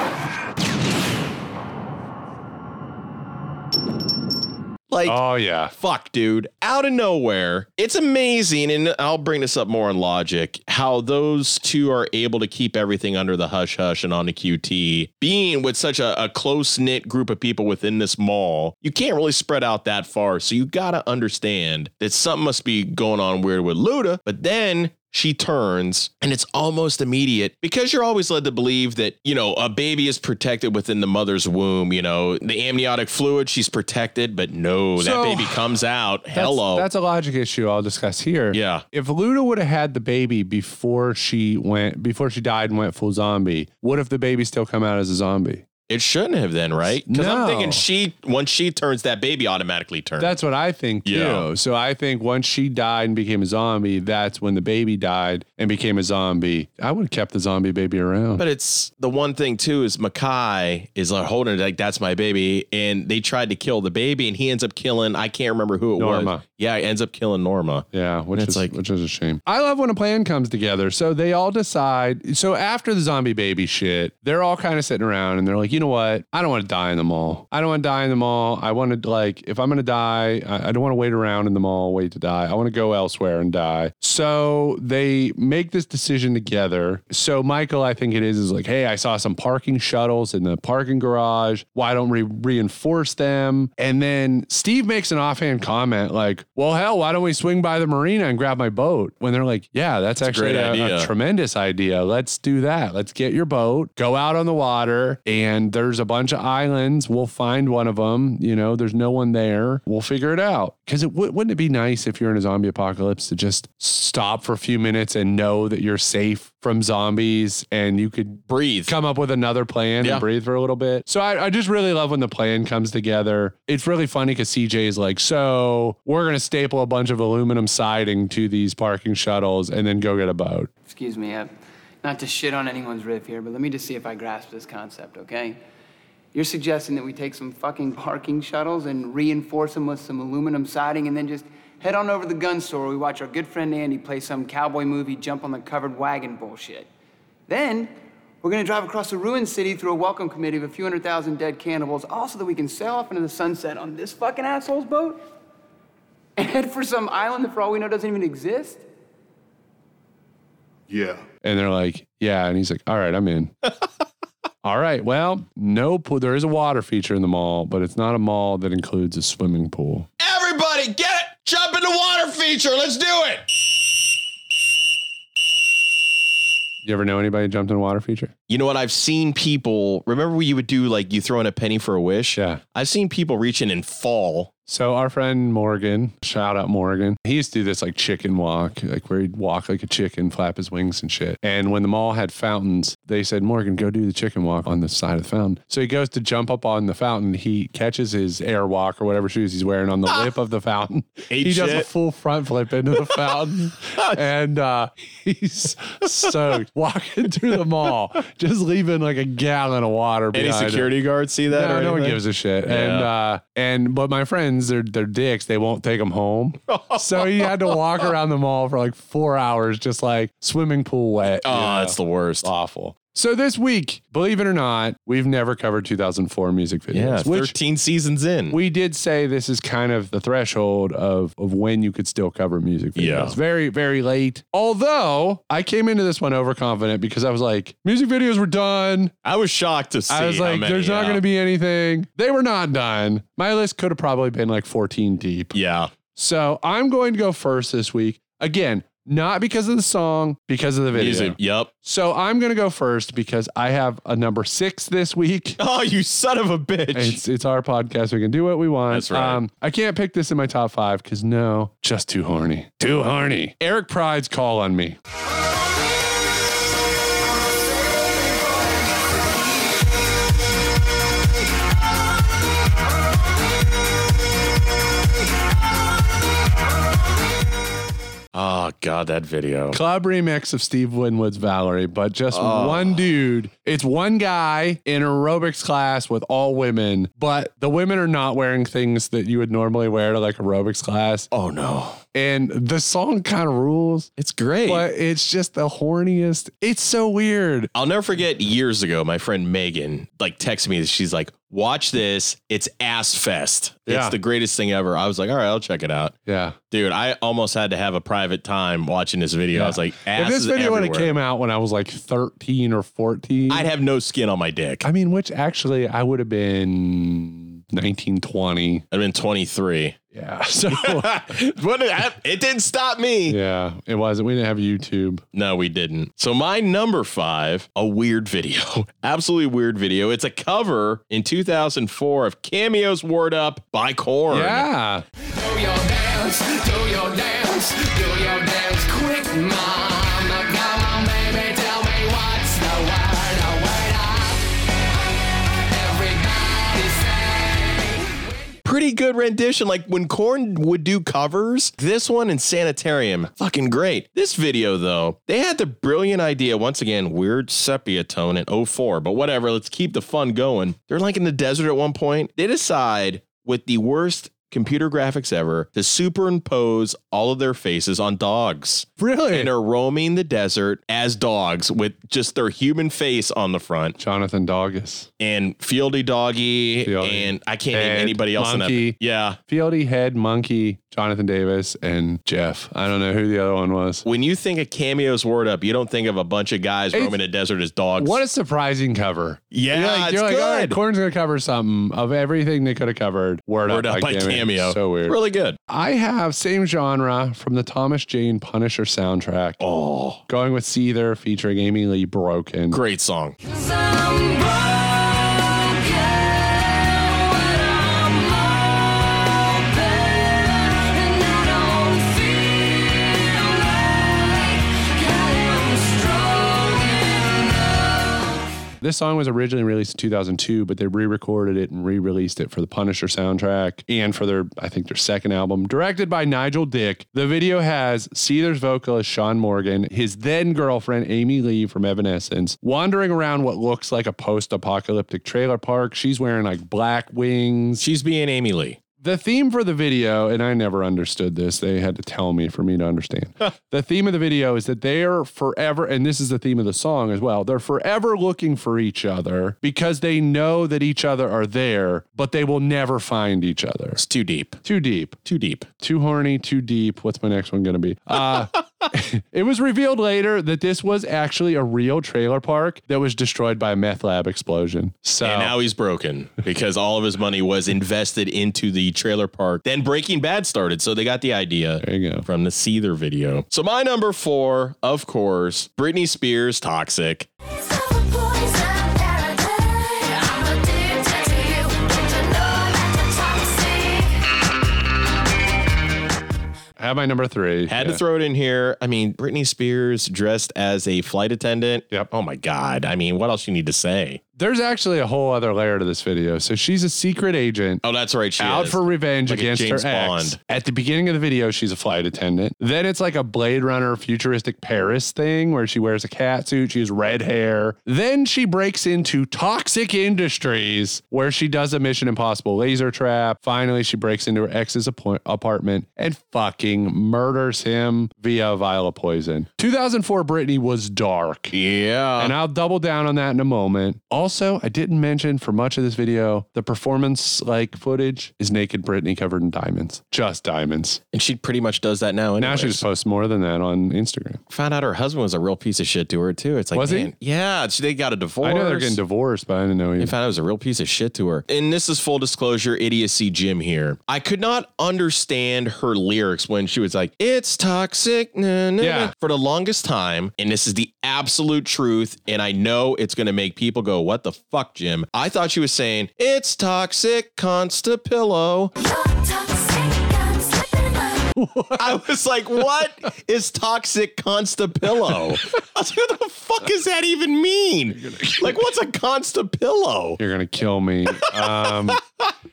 Like, Oh yeah. fuck, dude. Out of nowhere. It's amazing. And I'll bring this up more on logic how those two are able to keep everything under the hush hush and on the QT. Being with such a, a close knit group of people within this mall, you can't really spread out that far. So you got to understand that something must be going on weird with Luda. But then she turns and it's almost immediate because you're always led to believe that, you know, a baby is protected within the mother's womb, you know, the amniotic fluid, she's protected, but no, So- that baby comes out. That's- Hello. That's a logic issue I'll discuss here. Yeah. If Luda would have had the baby before she went before she died and went full zombie, would have the baby still come out as a zombie? It shouldn't have then, right? Because I'm thinking she once she turns, that baby automatically turns. That's what I think too. Yeah. So I think once she died and became a zombie, that's when the baby died and became a zombie. I would have kept the zombie baby around. But it's the one thing too is Mekhi is like holding it like that's my baby, and they tried to kill the baby, and he ends up killing. I can't remember who it was. Norma. Yeah, he ends up killing Norma. Yeah, which And is like- which is a shame. I love when a plan comes together. So they all decide. So after the zombie baby shit, they're all kind of sitting around and they're like, you know what? I don't want to die in the mall. I don't want to die in the mall. I want to like, if I'm gonna die, I, I don't want to wait around in the mall, wait to die. I want to go elsewhere and die. So they make this decision together. So Michael, I think it is, is like, hey, I saw some parking shuttles in the parking garage. Why don't we reinforce them? And then Steve makes an offhand comment like, well, hell, why don't we swing by the marina and grab my boat? When they're like, yeah, that's, a actually great a, a tremendous idea. Let's do that. Let's get your boat, go out on the water, and there's a bunch of islands. We'll find one of them. You know, there's no one there. We'll figure it out. Because it w- wouldn't it be nice if you're in a zombie apocalypse to just stop for a few minutes and know that you're safe from zombies and you could breathe, come up with another plan Yeah. and breathe for a little bit. So I, I just really love when the plan comes together. It's really funny because CJ is like, so we're gonna staple a bunch of aluminum siding to these parking shuttles and then go get a boat. Excuse me, uh, not to shit on anyone's riff here, but let me just see if I grasp this concept, okay? You're suggesting that we take some fucking parking shuttles and reinforce them with some aluminum siding and then just head on over to the gun store where we watch our good friend Andy play some cowboy movie jump on the covered wagon bullshit. Then we're gonna drive across the ruined city through a welcome committee of a few hundred thousand dead cannibals, all so that we can sail off into the sunset on this fucking asshole's boat and head for some island that for all we know doesn't even exist. Yeah. And they're like, yeah. And he's like, all right, I'm in. all right. Well, no pool. There is a water feature in the mall, but it's not a mall that includes a swimming pool. Everybody, get it! Jump in the water feature. Let's do it. You ever know anybody jumped in a water feature? You know what? I've seen people. Remember when you would do like you throw in a penny for a wish? Yeah. I've seen people reach in and fall. So our friend Morgan, shout out Morgan, he used to do this like chicken walk, like where he'd walk like a chicken, flap his wings and shit. And when the mall had fountains, they said, Morgan, go do the chicken walk on the side of the fountain. So he goes to jump up on the fountain. He catches his Airwalk or whatever shoes he's wearing on the lip of the fountain. Ate he does a full front flip into the fountain. and uh, he's soaked walking through the mall, just leaving like a gallon of water Any him. security guards see that? No, or no one gives a shit. Yeah. And uh and but my friends, they're they're dicks. They won't take him home. so he had to walk around the mall for like four hours, just like swimming pool wet. Oh, that's the worst. Awful. So this week, believe it or not, we've never covered 2004 music videos. Yeah, which 13 seasons in. we did say this is kind of the threshold of of when you could still cover music videos. Yeah. Very, very late. Although I came into this one overconfident because I was like, music videos were done. I was shocked to see. I was how like, many, there's not yeah. going to be anything. They were not done. My list could have probably been like 14 deep. Yeah. So I'm going to go first this week. Again, not because of the song, because of the video. Music. Yep. So I'm going to go first because I have a number six this week. Oh, you son of a bitch. It's it's our podcast. We can do what we want. That's right. Um, I can't pick this in my top five because no, just too horny. Too horny. Eric Prydz call on me. Oh God, that video. Club remix of Steve Winwood's Valerie, but just Oh. one dude. It's one guy in aerobics class with all women, but the women are not wearing things that you would normally wear to like aerobics class. Oh no. And the song kind of rules. It's great. But it's just the horniest. It's so weird. I'll never forget years ago, my friend Megan like texted me. She's like, "Watch this. It's ass fest. Yeah. It's the greatest thing ever." I was like, "All right, I'll check it out." Yeah. Dude, I almost had to have a private time watching this video. I was like, "Ass if this video would have everywhere. came out when I was like 13 or 14, I'd have no skin on my dick. I mean, which actually I would have been 1920. I'd been 23. Yeah. So What did I- it didn't stop me. yeah, it wasn't. We didn't have YouTube. No, we didn't. So my number five, a weird video, absolutely weird video. It's a cover in 2004 of Cameos Word Up by Korn. Yeah. Do your dance, do your dance, do your dance quick, mama. Pretty good rendition. Like when Korn would do covers, this one and Sanitarium, fucking great. This video, though, they had the brilliant idea, once again, weird sepia tone in 04, but whatever, let's keep the fun going. They're like in the desert at one point. They decide with the worst computer graphics ever to superimpose all of their faces on dogs. Really? And they're roaming the desert as dogs with just their human face on the front. Jonathan Doggus. And Fieldy Doggy. Fieldy. And I can't Head, name anybody else Munky. in that. Yeah. Fieldy, Head, Munky, Jonathan Davis, and Jeff. I don't know who the other one was. When you think of cameos word up, you don't think of a bunch of guys It's- roaming the desert as dogs. What a surprising cover. Yeah, You're like, it's you're like, all right, good. Korn's gonna cover something of everything they could have covered. Word, Word Up by Cameo. So weird. Really good. I have same genre from the Thomas Jane Punisher soundtrack. Oh, Going with Seether featuring Amy Lee Broken. great song. This This song was originally released in 2002, but they re-recorded it and re-released it for the Punisher soundtrack and for their, I think, their second album. Directed by Nigel Dick, the video has Seether's vocalist Shaun Morgan, his then girlfriend Amy Lee from Evanescence, wandering around what looks like a post-apocalyptic trailer park. She's wearing like black wings. She's being Amy Lee. The theme for the video, and I never understood this, they had to tell me for me to understand. the theme of the video is that they are forever, and this is the theme of the song as well, they're forever looking for each other because they know that each other are there, but they will never find each other. It's too deep. Too deep. Too deep. Too horny, too deep. What's my next one going to be? Uh, it was revealed later that this was actually a real trailer park that was destroyed by a meth lab explosion. So And now he's broken because all of his money was invested into the trailer park. Then Breaking Bad started, so they got the idea there you go. from the Seether video. So my number four, of course, Britney Spears, Toxic. Have my number three. Had Yeah. to throw it in here. I mean, Britney Spears dressed as a flight attendant. Yep. Oh my God. I mean, what else you need to say? There's actually a whole other layer to this video. So she's a secret agent. Oh, that's right. She out is. for revenge Like against James her ex. At the beginning of the video, she's a flight attendant. Then it's like a Blade Runner futuristic Paris thing where she wears a cat suit. She has red hair. Then she breaks into Toxic Industries where she does a Mission Impossible laser trap. Finally, she breaks into her ex's appoint- apartment and fucking murders him via a vial of poison. 2004 Britney was dark. Yeah. And I'll double down on that in a moment. Also, I didn't mention for much of this video, the performance like footage is naked Britney covered in diamonds. Just diamonds. And she pretty much does that now. Now she anyways. just posts more than that on Instagram. found out her husband was a real piece of shit to her too. It's like, Was he? yeah, they got a divorce. I know they're getting divorced, but I didn't know he found out it was a real piece of shit to her. And this is full disclosure, idiocy Jim here. I could not understand her lyrics when she was like, it's toxic. na, na, Yeah. na," For the longest time, and this is the absolute truth, and I know it's gonna make people go, What the fuck, Jim? I thought she was saying, It's toxic, I was like, what is toxic? I was like, what the fuck does that even mean? Like, what's a Constapillo? You're gonna kill me. Um,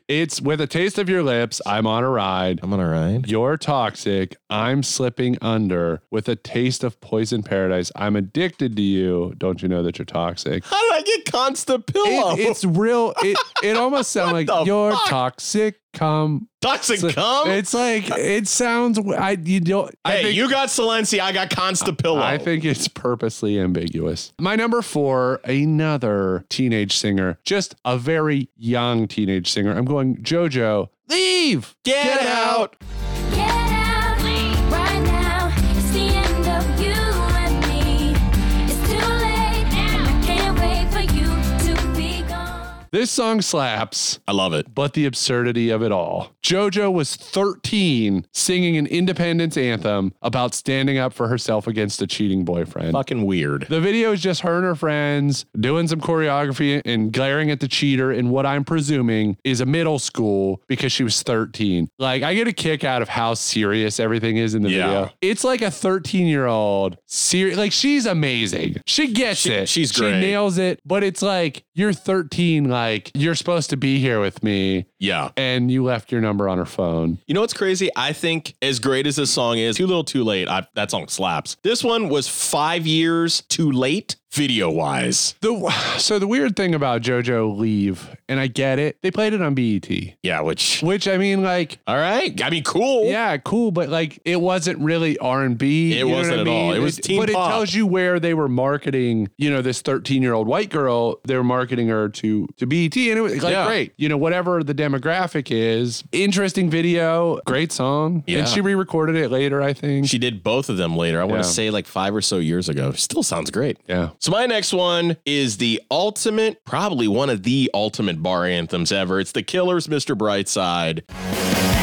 it's with a taste of your lips. I'm on a ride. I'm on a ride. You're toxic. I'm slipping under with a taste of poison paradise. I'm addicted to you. Don't you know that you're toxic? How did I get Constapillo? It, it's real. It it almost sounds like you're fuck? toxic. Come toxic So- cum? It's like it sounds. I you don't. I hey, think, you got Silenci, I got Constapillo. I think it's purposely ambiguous. My number four, another teenage singer, just a very young teenage singer. I'm going JoJo. Leave. Get out. This song slaps. I love it. But the absurdity of it all. JoJo was 13 singing an independence anthem about standing up for herself against a cheating boyfriend. Fucking weird. The video is just her and her friends doing some choreography and glaring at the cheater in what I'm presuming is a middle school because she was 13. Like, I get a kick out of how serious everything is in the Yeah. video. It's like a 13 year old, serious. Like, she's amazing. She gets She- it. she's She great. nails it. But it's like, you're 13, like, you're supposed to be here with me. Yeah. And you left your number on her phone. You know what's crazy? I think as great as this song is, too little, too late. I, that song slaps. This one was five years too late, video wise. The so the weird thing about JoJo Leave, and I get it, they played it on BET. Yeah, which Which I mean, like, all right. I mean, cool. yeah, cool, but like, it wasn't really R and B. It wasn't at all. It was teen but pop. it tells you where they were marketing. You know, this thirteen-year-old white girl. They were marketing her to to BET, and it was like Yeah. great. You know, whatever the demographic is, interesting video, great song. Yeah. and she re-recorded it later. I think. She did both of them later. I want to say like five or so years ago. Still sounds great. yeah. So my next one is the ultimate, probably one of the ultimate bar anthems ever. It's the Killers, Mr. Brightside.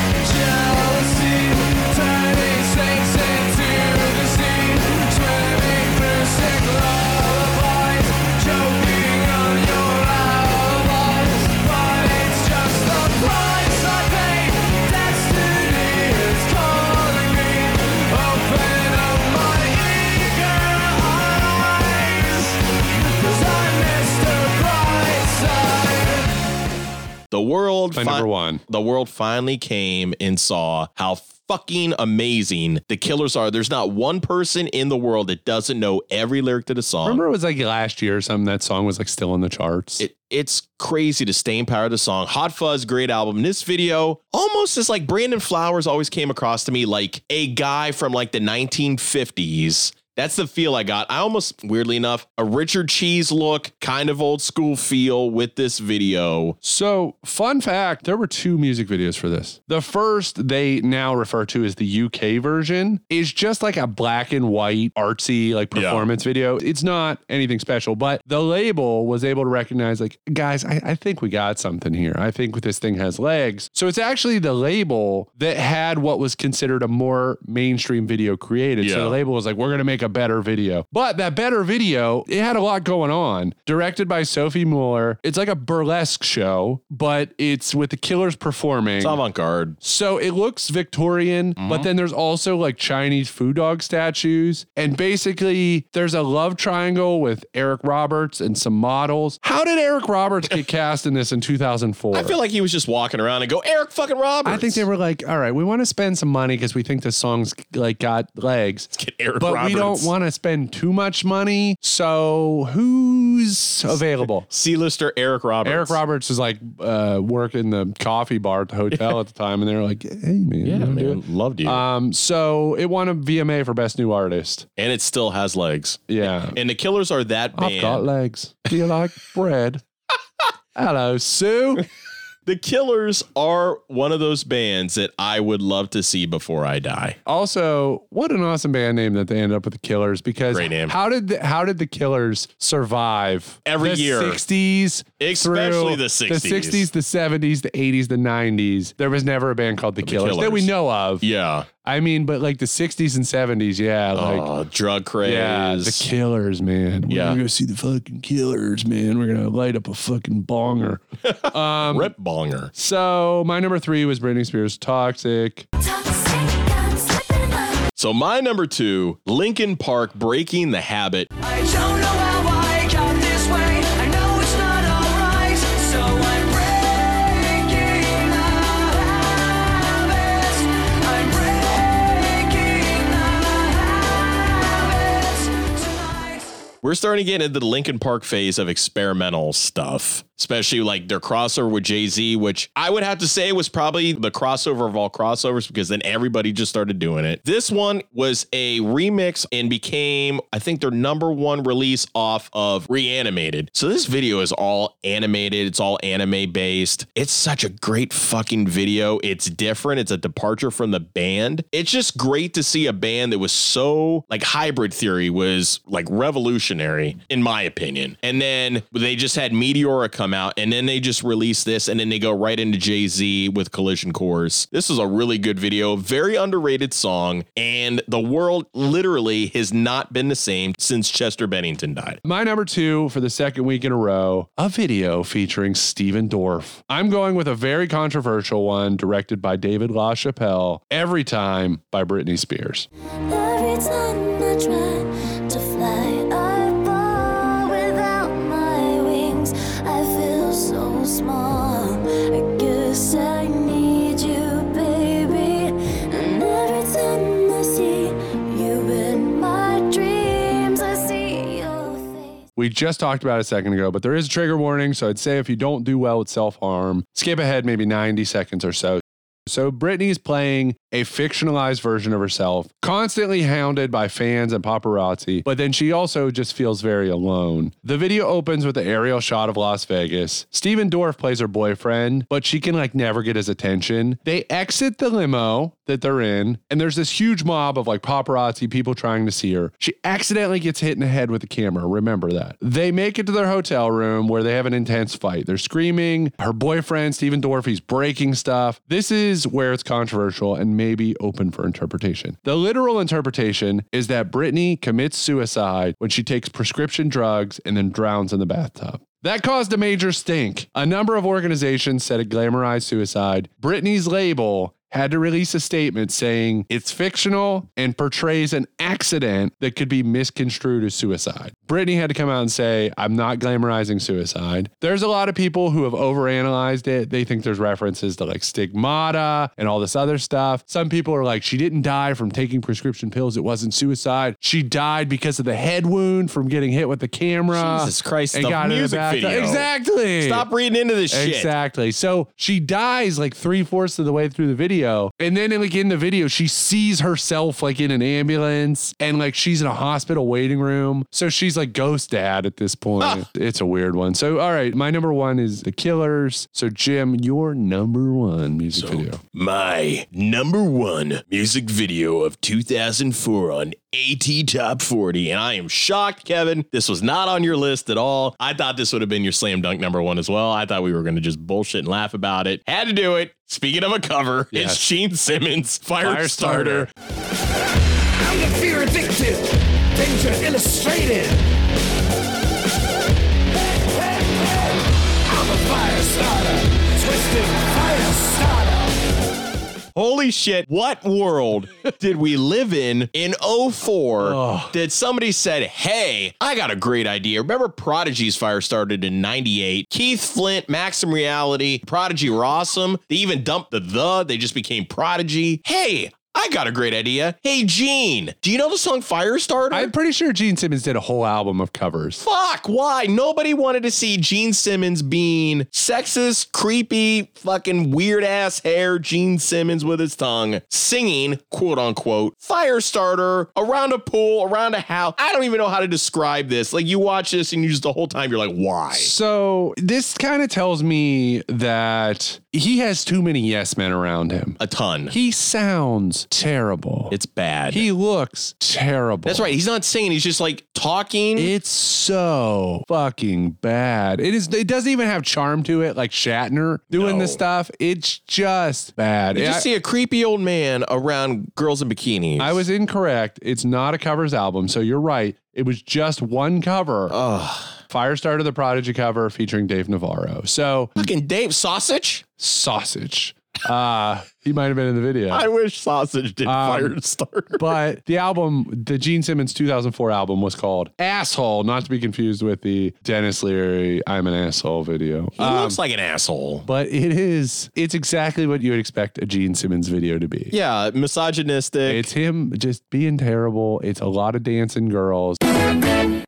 World My number one. The world finally came and saw how fucking amazing the killers are. There's not one person in the world that doesn't know every lyric to the song. Remember, it was like last year or something. That song was like still in the charts. It, it's crazy to stay in power of the song. Hot Fuss, great album. This video almost is like Brandon Flowers always came across to me like a guy from like the 1950s. That's the feel I got. I almost, weirdly enough, a Richard Cheese look, kind of old school feel with this video. So, fun fact there were two music videos for this. The first they now refer to as the UK version is just like a black and white artsy like Yeah. performance video. It's not anything special, but the label was able to recognize, like, guys, I, I think we got something here. I think this thing has legs. So, it's actually the label that had what was considered a more mainstream video created. So, the label was like, we're going to make a better video. But that better video, it had a lot going on. Directed by Sophie Muller. It's like a burlesque show, but it's with the killers performing. It's avant garde. So it looks Victorian, Mm-hmm. but then there's also like Chinese food dog statues. And basically, there's a love triangle with Eric Roberts and some models. How did Eric Roberts get cast in this in 2004? I feel like he was just walking around and go, Eric fucking Roberts. I think they were like, all right, we want to spend some money because we think this song's like got legs. Let's get Eric but we don't Roberts. want to spend too much money. So who's available? C-lister Eric Roberts. Eric Roberts is like uh, working the coffee bar at the hotel at the time, and they were like, "Hey man, Yeah, wanna do man. Loved you. Um, so it won a VMA for best new artist. and it still has legs. Yeah, And the killers are that I've got legs. Do you like bread? Hello, Sue. The Killers are one of those bands that I would love to see before I die. Also, what an awesome band name that they end up with the Killers because Great name. how did the, how did the Killers survive Every the year. 60s, Especially the 60s. the 60s, the 70s, the 80s, the 90s? There was never a band called the, Killers, that we know of. Yeah. I mean, but like the 60s and 70s, yeah, like oh, drug craze. yeah, the Killers, man. Yeah, We're gonna go see the fucking Killers, man. We're gonna light up a fucking bonger. um, Rip bonger. so my number three was Britney Spears, Toxic. So my number two, Linkin Park, Breaking the Habit. We're starting to get into the Linkin Park phase of experimental stuff, especially like their crossover with Jay Z, which I would have to say was probably the crossover of all crossovers because then everybody just started doing it. This one was a remix and became, I think, their number one release off of Reanimated. So this video is all animated, it's all anime based. It's such a great fucking video. It's different, it's a departure from the band. It's just great to see a band that was so like hybrid theory was like revolutionary in my opinion. And then they just had Meteora come out and then they just released this and then they go right into Jay-Z with Collision Course. This is a really good video, very underrated song and the world literally has not been the same since Chester Bennington died. My number two for the second week in a row, a video featuring Stephen Dorff. I'm going with a very controversial one directed by David LaChapelle, Every Time by Britney Spears. We just talked about a second ago, but there is a trigger warning. So I'd say if you don't do well with self harm, skip ahead maybe 90 seconds or so. So Britney's playing a fictionalized version of herself, constantly hounded by fans and paparazzi, but then she also just feels very alone. The video opens with an aerial shot of Las Vegas. Stephen Dorff plays her boyfriend, but she can like never get his attention. They exit the limo that they're in, and there's this huge mob of like paparazzi people trying to see her. She accidentally gets hit in the head with the camera. Remember that. They make it to their hotel room where they have an intense fight. They're screaming. Her boyfriend, Stephen Dorff, he's breaking stuff. This is where it's controversial and maybe open for interpretation. The literal interpretation is that Britney commits suicide when she takes prescription drugs and then drowns in the bathtub. That caused a major stink. A number of organizations said it glamorized suicide. Britney's label had to release a statement saying it's fictional and portrays an accident that could be misconstrued as suicide. Britney had to come out and say, I'm not glamorizing suicide. There's a lot of people who have overanalyzed it. They think there's references to like stigmata and all this other stuff. Some people are like, she didn't die from taking prescription pills. It wasn't suicide. She died because of the head wound from getting hit with the camera. Jesus Christ, and the got music video. Exactly. Stop reading into this shit. Exactly. So she dies like three fourths of the way through the video. And then like in the video, she sees herself like in an ambulance and like she's in a hospital waiting room. So she's like ghost dad at this point. Ah. It's a weird one. So all right, my number one is the killers. So Jim, your number one music video. My number one music video of 2004 on AT Top 40. And I am shocked, Kevin. This was not on your list at all. I thought this would have been your slam dunk number one as well. I thought we were going to just bullshit and laugh about it. Had to do it. Speaking of a cover, Yes. it's Gene Simmons, Firestarter. Firestarter. I'm the fear addicted, danger illustrated. I'm a fire starter, twisted fire starter. Holy shit, what world did we live in in 04 that somebody said, Hey, I got a great idea. Remember Prodigy's fire started in 98? Keith Flint, Maxim Reality, Prodigy were awesome. They even dumped the the, they just became Prodigy. Hey, I got a great idea. Hey, Gene, do you know the song Firestarter? I'm pretty sure Gene Simmons did a whole album of covers. Fuck, why? Nobody wanted to see Gene Simmons being sexist, creepy, fucking weird ass hair Gene Simmons with his tongue singing, quote unquote, Firestarter around a pool, around a house. I don't even know how to describe this. Like you watch this and you just the whole time you're like, why? So this kind of tells me that he has too many yes men around him. A ton. He sounds terrible. It's bad. He looks terrible. That's right. He's not singing. He's just like talking. It's so fucking bad. It is. It doesn't even have charm to it, like Shatner doing No. this stuff. It's just bad. You I- just see a creepy old man around girls in bikinis. I was incorrect. It's not a covers album, so you're right. It was just one cover. Firestarter, the Prodigy cover featuring Dave Navarro. So fucking Dave Sausage. Sausage. Uh, he might have been in the video. I wish Sausage did Um, Firestarter. But the album, the Gene Simmons 2004 album was called Asshole, not to be confused with the Denis Leary I'm an Asshole video. He Um, looks like an asshole. but it is, it's exactly what you would expect a Gene Simmons video to be. Yeah, misogynistic. It's him just being terrible. It's a lot of dancing girls.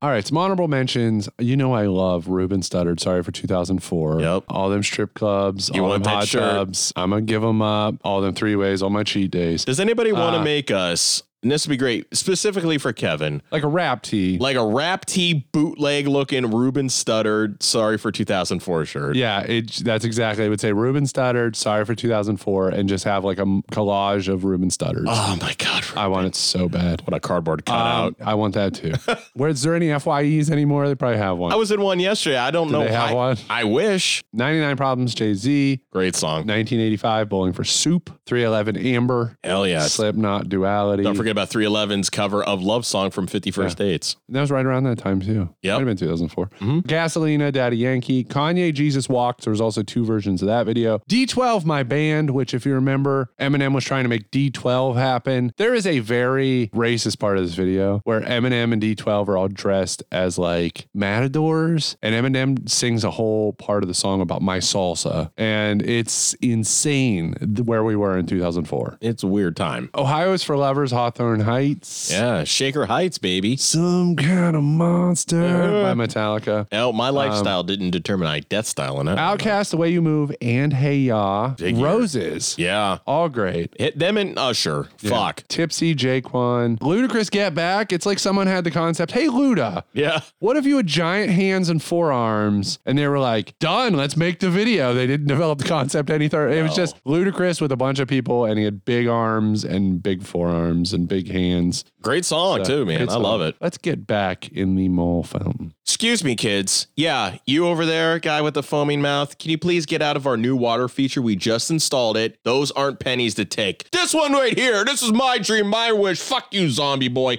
All right, some honorable mentions. You know I love Ruben Studdard. Sorry for 2004. Yep. All them strip clubs, You all want them that hot shirt? tubs. I'm gonna give them up. All them three ways, all my cheat days. Does anybody want to Uh, make us? And this would be great, specifically for Kevin, like a rap tee, like a rap tee bootleg looking Ruben Studdard. Sorry for 2004 shirt. Yeah, it, that's exactly. I would say Ruben Studdard. Sorry for 2004, and just have like a collage of Ruben Studdard. Oh my god, I want it so bad. what a cardboard Um, cutout. I want that too. Where is there any FYEs anymore? They probably have one. I was in one yesterday. I don't Do know. they have I, one? I wish. 99 Problems, Jay Z. Great song. 1985, Bowling for Soup. 311, Amber. Hell yeah. Slipknot, Duality. Don't forget about 311's cover of Love Song from 51st Dates. That was right around that time too. Yep. Might have been 2004. Mhm. Gasolina, Daddy Yankee, Kanye, Jesus Walks. There was also two versions of that video. D12, my band, which if you remember, Eminem was trying to make D12 happen. There is a very racist part of this video where Eminem and D12 are all dressed as like matadors, and Eminem sings a whole part of the song about my salsa, and it's insane where we were in 2004. It's a weird time. Ohio is for lovers, Hawthorne Heights. Yeah, Shaker Heights, baby. Some kind of monster by Metallica. No, my Um, lifestyle didn't determine my death style it. OutKast, The Way You Move, and Hey Ya. Figure. Roses. Yeah. All great. Hit them and Usher. Fuck. Tipsy, J-Kwon. Ludacris Get Back. It's like someone had the concept, hey, Luda, Yeah. what if you had giant hands and forearms? And they were like, done, let's make the video. They didn't develop the concept any third. It was No. just Ludacris with a bunch of people, and he had big arms and big forearms and big hands. Great song, So, too, man. I love it. Let's get back in the mall fountain. Excuse me, kids. Yeah, you over there, guy with the foaming mouth. Can you please get out of our new water feature? We just installed it. Those aren't pennies to take. This one right here. This is my dream, my wish. Fuck you, zombie boy.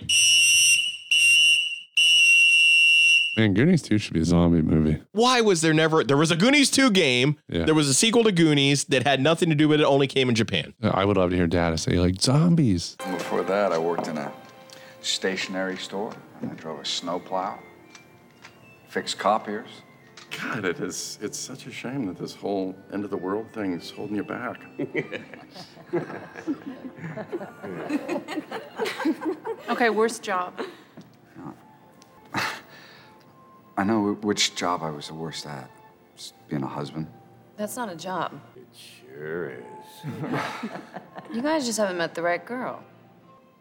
Man, Goonies 2 should be a zombie movie. Why was there never? There was a Goonies 2 game. Yeah. There was a sequel to Goonies that had nothing to do with it. Only came in Japan. I would love to hear Data say, like, zombies. Before that, I worked in a stationery store. I drove a snowplow, fixed copiers. God, it is. It's such a shame that this whole end of the world thing is holding you back. Okay, worst job. I know which job I was the worst at. Just being a husband. That's not a job. It sure is. You guys just haven't met the right girl.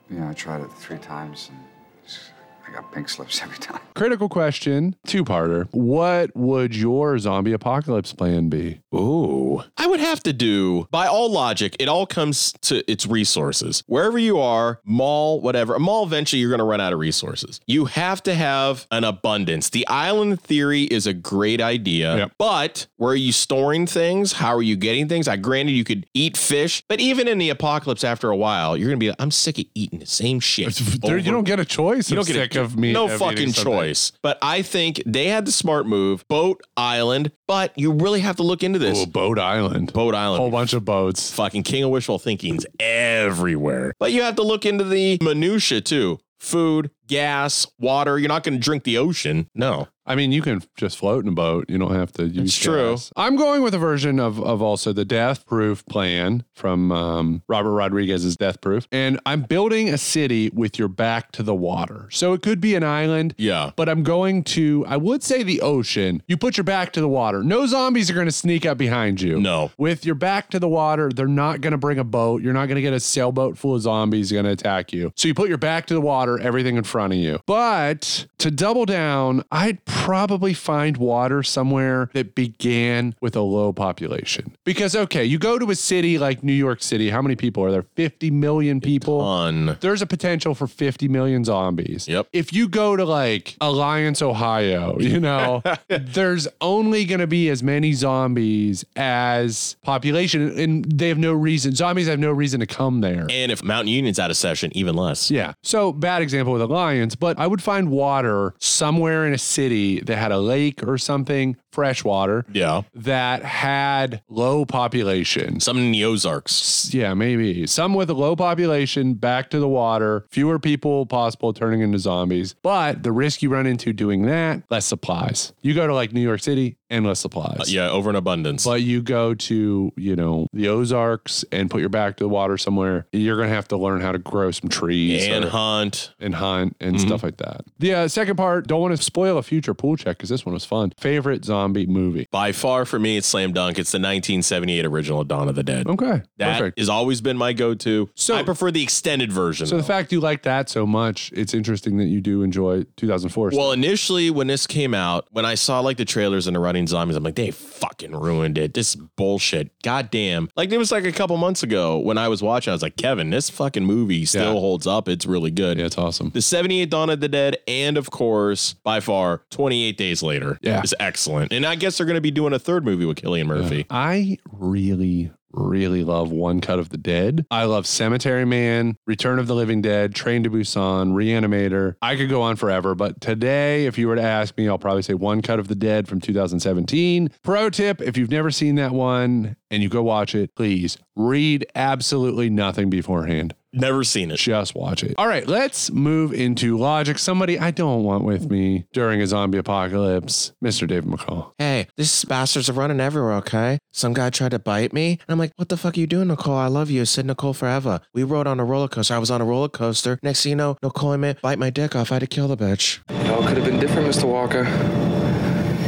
yeah, I tried it three times and just- I got pink slips every time. Critical question, two parter. What would your zombie apocalypse plan be? Ooh. I would have to do, by all logic, it all comes to its resources. Wherever you are, mall, whatever, a mall, eventually you're going to run out of resources. You have to have an abundance. The island theory is a great idea, but where are you storing things? How are you getting things? I granted you could eat fish, but even in the apocalypse, after a while, you're going to be like, I'm sick of eating the same shit. There, you don't get a choice. you don't get sick of me. No of fucking choice. But I think they had the smart move, boat island. But you really have to look into this. Ooh, boat island. Boat island. Whole bunch of boats. Fucking king of wishful thinking's everywhere. But you have to look into the minutia too. Food, gas, water. You're not going to drink the ocean. No. I mean, you can just float in a boat. You don't have to use It's true. gas. I'm going with a version of, of also the Death Proof plan from um, Robert Rodriguez's Death Proof. And I'm building a city with your back to the water. So it could be an island. Yeah. But I'm going to, I would say the ocean. You put your back to the water. No zombies are going to sneak up behind you. No. With your back to the water, they're not going to bring a boat. You're not going to get a sailboat full of zombies going to attack you. So you put your back to the water, everything in front of you. But to double down, I'd probably find water somewhere that began with a low population. Because, okay, you go to a city like New York City, how many people are there? 50 million people? On. There's a potential for 50 million zombies. Yep. If you go to like Alliance, Ohio, you know, there's only going to be as many zombies as population, and they have no reason. Zombies have no reason to come there. And if Mount Union's out of session, even less. Yeah. So bad example with Alliance, but I would find water somewhere in a city that had a lake or something, fresh water. Yeah. That had low population. Some in the Ozarks. Yeah, maybe. Some with a low population, back to the water, fewer people possible turning into zombies. But the risk you run into doing that, less supplies. You go to like New York City, endless supplies. Uh, yeah, over in abundance. But you go to, you know, the Ozarks and put your back to the water somewhere, you're going to have to learn how to grow some trees and or- hunt. and hunt and Mhm. stuff like that. The uh, second part, don't want to spoil a future pool check because this one was fun. Favorite zombie movie? By far for me, it's slam dunk. It's the 1978 original Dawn of the Dead. Okay, That perfect. has always been my go-to. So I prefer the extended version. So the fact you like that so much, it's interesting that you do enjoy 2004. Well, initially when this came out, when I saw like the trailers and the running zombies, I'm like, they fucking ruined it. This bullshit. God damn. Like it was like a couple months ago when I was watching, I was like, Kevin, this fucking movie still Yeah. holds up. It's really good. Yeah, it's awesome. The 78 Dawn of the Dead, and of course, by far, 28 Days Later Yeah. is excellent. And I guess they're going to be doing a third movie with Cillian Murphy. I really, really love One Cut of the Dead. I love Cemetery Man, Return of the Living Dead, Train to Busan, Reanimator. I could go on forever, but today, if you were to ask me, I'll probably say One Cut of the Dead from 2017. Pro tip if you've never seen that one and you go watch it, please read absolutely nothing beforehand. Never seen it. Just watch it. All right, let's move into logic. Somebody I don't want with me during a zombie apocalypse, Mr. David McCall. Hey, these bastards are running everywhere, okay? Some guy tried to bite me. And I'm like, what the fuck are you doing, Nicole? I love you. Said Nicole forever. We rode on a roller coaster. I was on a roller coaster. Next thing you know, Nicole may bite my dick off. I had to kill the bitch. It all could have been different, Mr. Walker.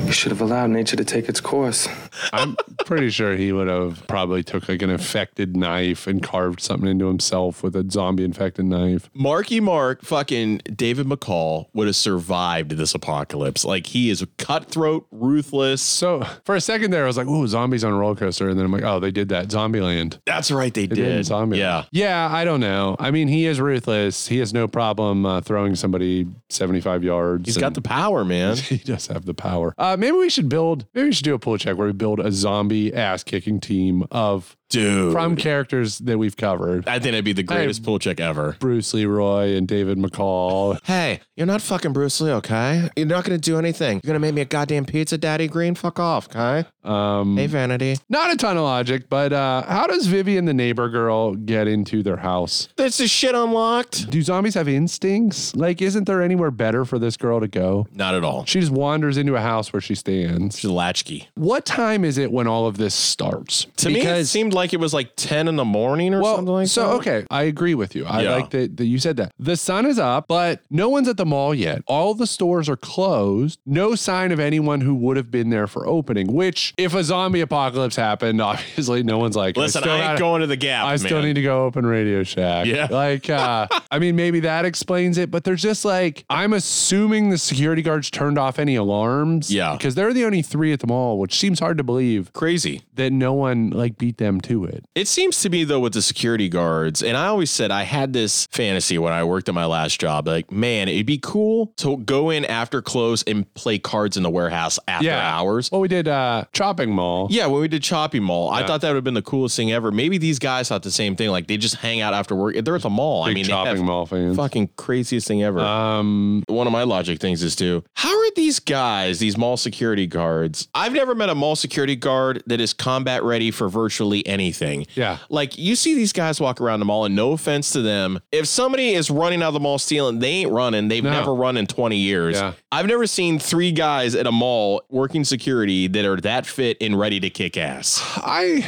You should have allowed nature to take its course. I'm pretty sure he would have probably took like an infected knife and carved something into himself with a zombie infected knife. Marky Mark, fucking David McCall would have survived this apocalypse. Like he is cutthroat, ruthless. So for a second there, I was like, "Ooh, zombies on a roller coaster," and then I'm like, "Oh, they did that, Zombieland." That's right, they, They did. did Zombieland. Yeah. Yeah, I don't know. I mean, he is ruthless. He has no problem uh, throwing somebody 75 yards. He's got the power, man. he does have the power. Uh, maybe we should build. Maybe we should do a pull check where we build a zombie ass kicking team of Dude. from characters that we've covered. I think it'd be the greatest pull check ever. Bruce Leroy and David McCall. Hey, you're not fucking Bruce Lee, okay? You're not gonna do anything. You're gonna make me a goddamn pizza, Daddy Green. Fuck off, okay? Um, Hey, Vanity. not a ton of logic, but uh, how does Vivian, the neighbor girl, get into their house? This is shit unlocked. Do zombies have instincts? Like, isn't there anywhere better for this girl to go? Not at all. She just wanders into a house where she stands. She's a latchkey. What time is it when all of this starts? To me, it seemed like it was like 10 in the morning or something like so that. okay, I agree with you. I Yeah. like that, that you said that. The sun is up, but no one's at the mall yet. All the stores are closed. No sign of anyone who would have been there for opening. Which, if a zombie apocalypse happened, obviously no one's like, Listen, still I ain't gotta- going to the Gap, I still need to go open Radio Shack. Yeah. like, uh, I mean, maybe that explains it. But there's just like, I'm assuming the security guards turned off any alarms. Yeah. because they're the only three at the mall, which seems hard to believe Crazy. that no one like beat them to it. It seems to me though with the security guards, and I always said I had this fantasy when I worked at my last job. Like, man, it'd be cool to go in after close and play cards in the warehouse after hours. Well, we did uh Chopping Mall. Yeah, when we did Chopping Mall, I thought that would have been the coolest thing ever. Maybe these guys thought the same thing. Like they just hang out after work. They're at the mall. I mean, Chopping Mall fans. fucking craziest thing ever. Um, One of my logic things is too. How are these guys, these mall security guards? I've never met a mall security guard that is combat ready for virtually anything. Yeah. Like you see these guys walk around the mall, and no offense to them, if somebody is running out of the mall stealing, they ain't running. They've No. never run in 20 years. Yeah. I've never seen three guys at a mall working security that are that fit and ready to kick ass. I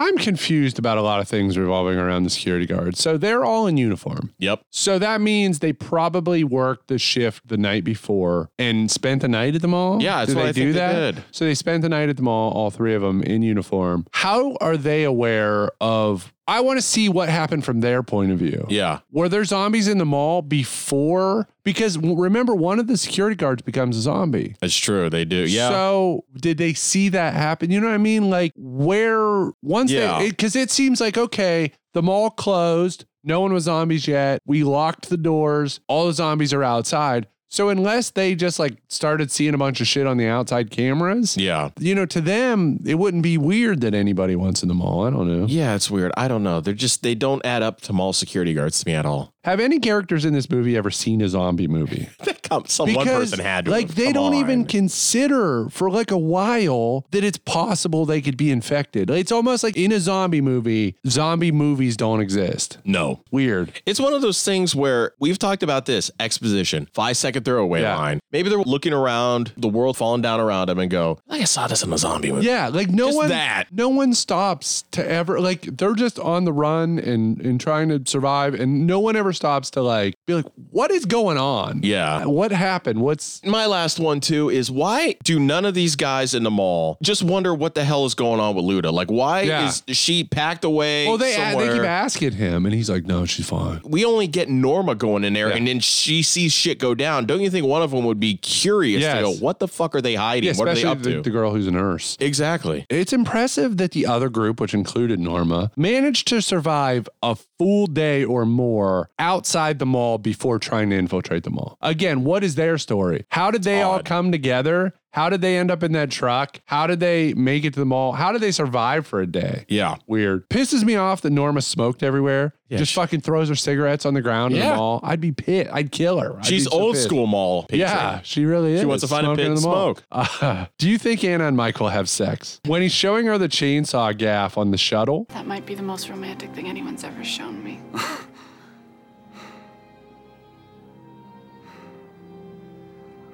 I'm confused about a lot of things revolving around the security guards. So they're all in uniform. Yep. So that means they probably worked the shift the night before and spent the night at the mall. Yeah, that's what they I do think they that? did. So they spent the night at the mall, all three of them in uniform. How are they aware of? I want to see what happened from their point of view. Yeah. Were there zombies in the mall before? Because remember, one of the security guards becomes a zombie. That's true. They do. Yeah. So did they see that happen? You know what I mean? Like where once Yeah. they because it seems like okay, the mall closed, no one was zombies yet. We locked the doors, all the zombies are outside. So unless they just like started seeing a bunch of shit on the outside cameras, yeah. you know, to them it wouldn't be weird that anybody wants in the mall. I don't know. Yeah, it's weird. I don't know. They're just they don't add up to mall security guards to me at all. Have any characters in this movie ever seen a zombie movie? Come, some one person had to. like have. they Come don't even on. consider for like a while that it's possible they could be infected. It's almost like in a zombie movie, zombie movies don't exist. No. Weird. It's one of those things where we've talked about this exposition, five second throwaway Yeah. line. Maybe they're looking around, the world falling down around them, and go, like "I saw this in a zombie movie." Yeah, like no Just one that. no one stops to ever like they're just on the run and and trying to survive and no one ever stops to like be like what is going on? Yeah. What happened? What's My last one too is why do none of these guys in the mall just wonder what the hell is going on with Luda? Like, why Yeah. is she packed away? Well, they they keep asking him and he's like, "No, she's fine." we only get Norma going in there, Yeah. and then she sees shit go down. Don't you think one of them would be curious Yes. to go, "What the fuck are they hiding? Yeah, what are they up the, to?" the girl who's a nurse. exactly. It's impressive that the other group, which included Norma, managed to survive a full day or more outside the mall before trying to infiltrate the mall. Again, what is their story? How did they all come together? How did they end up in that truck? How did they make it to the mall? How did they survive for a day? Yeah. Weird. Pisses me off that Norma smoked everywhere. Yeah, Just she- fucking throws her cigarettes on the ground in Yeah. the mall. I'd be pissed. I'd kill her. I'd She's be so old pissed. school mall. patron. Yeah, she really is. She wants to find a Smoking pit in and the mall. smoke. Uh, do you think Anna and Michael have sex? When he's showing her the chainsaw gaff on the shuttle, That might be the most romantic thing anyone's ever shown me.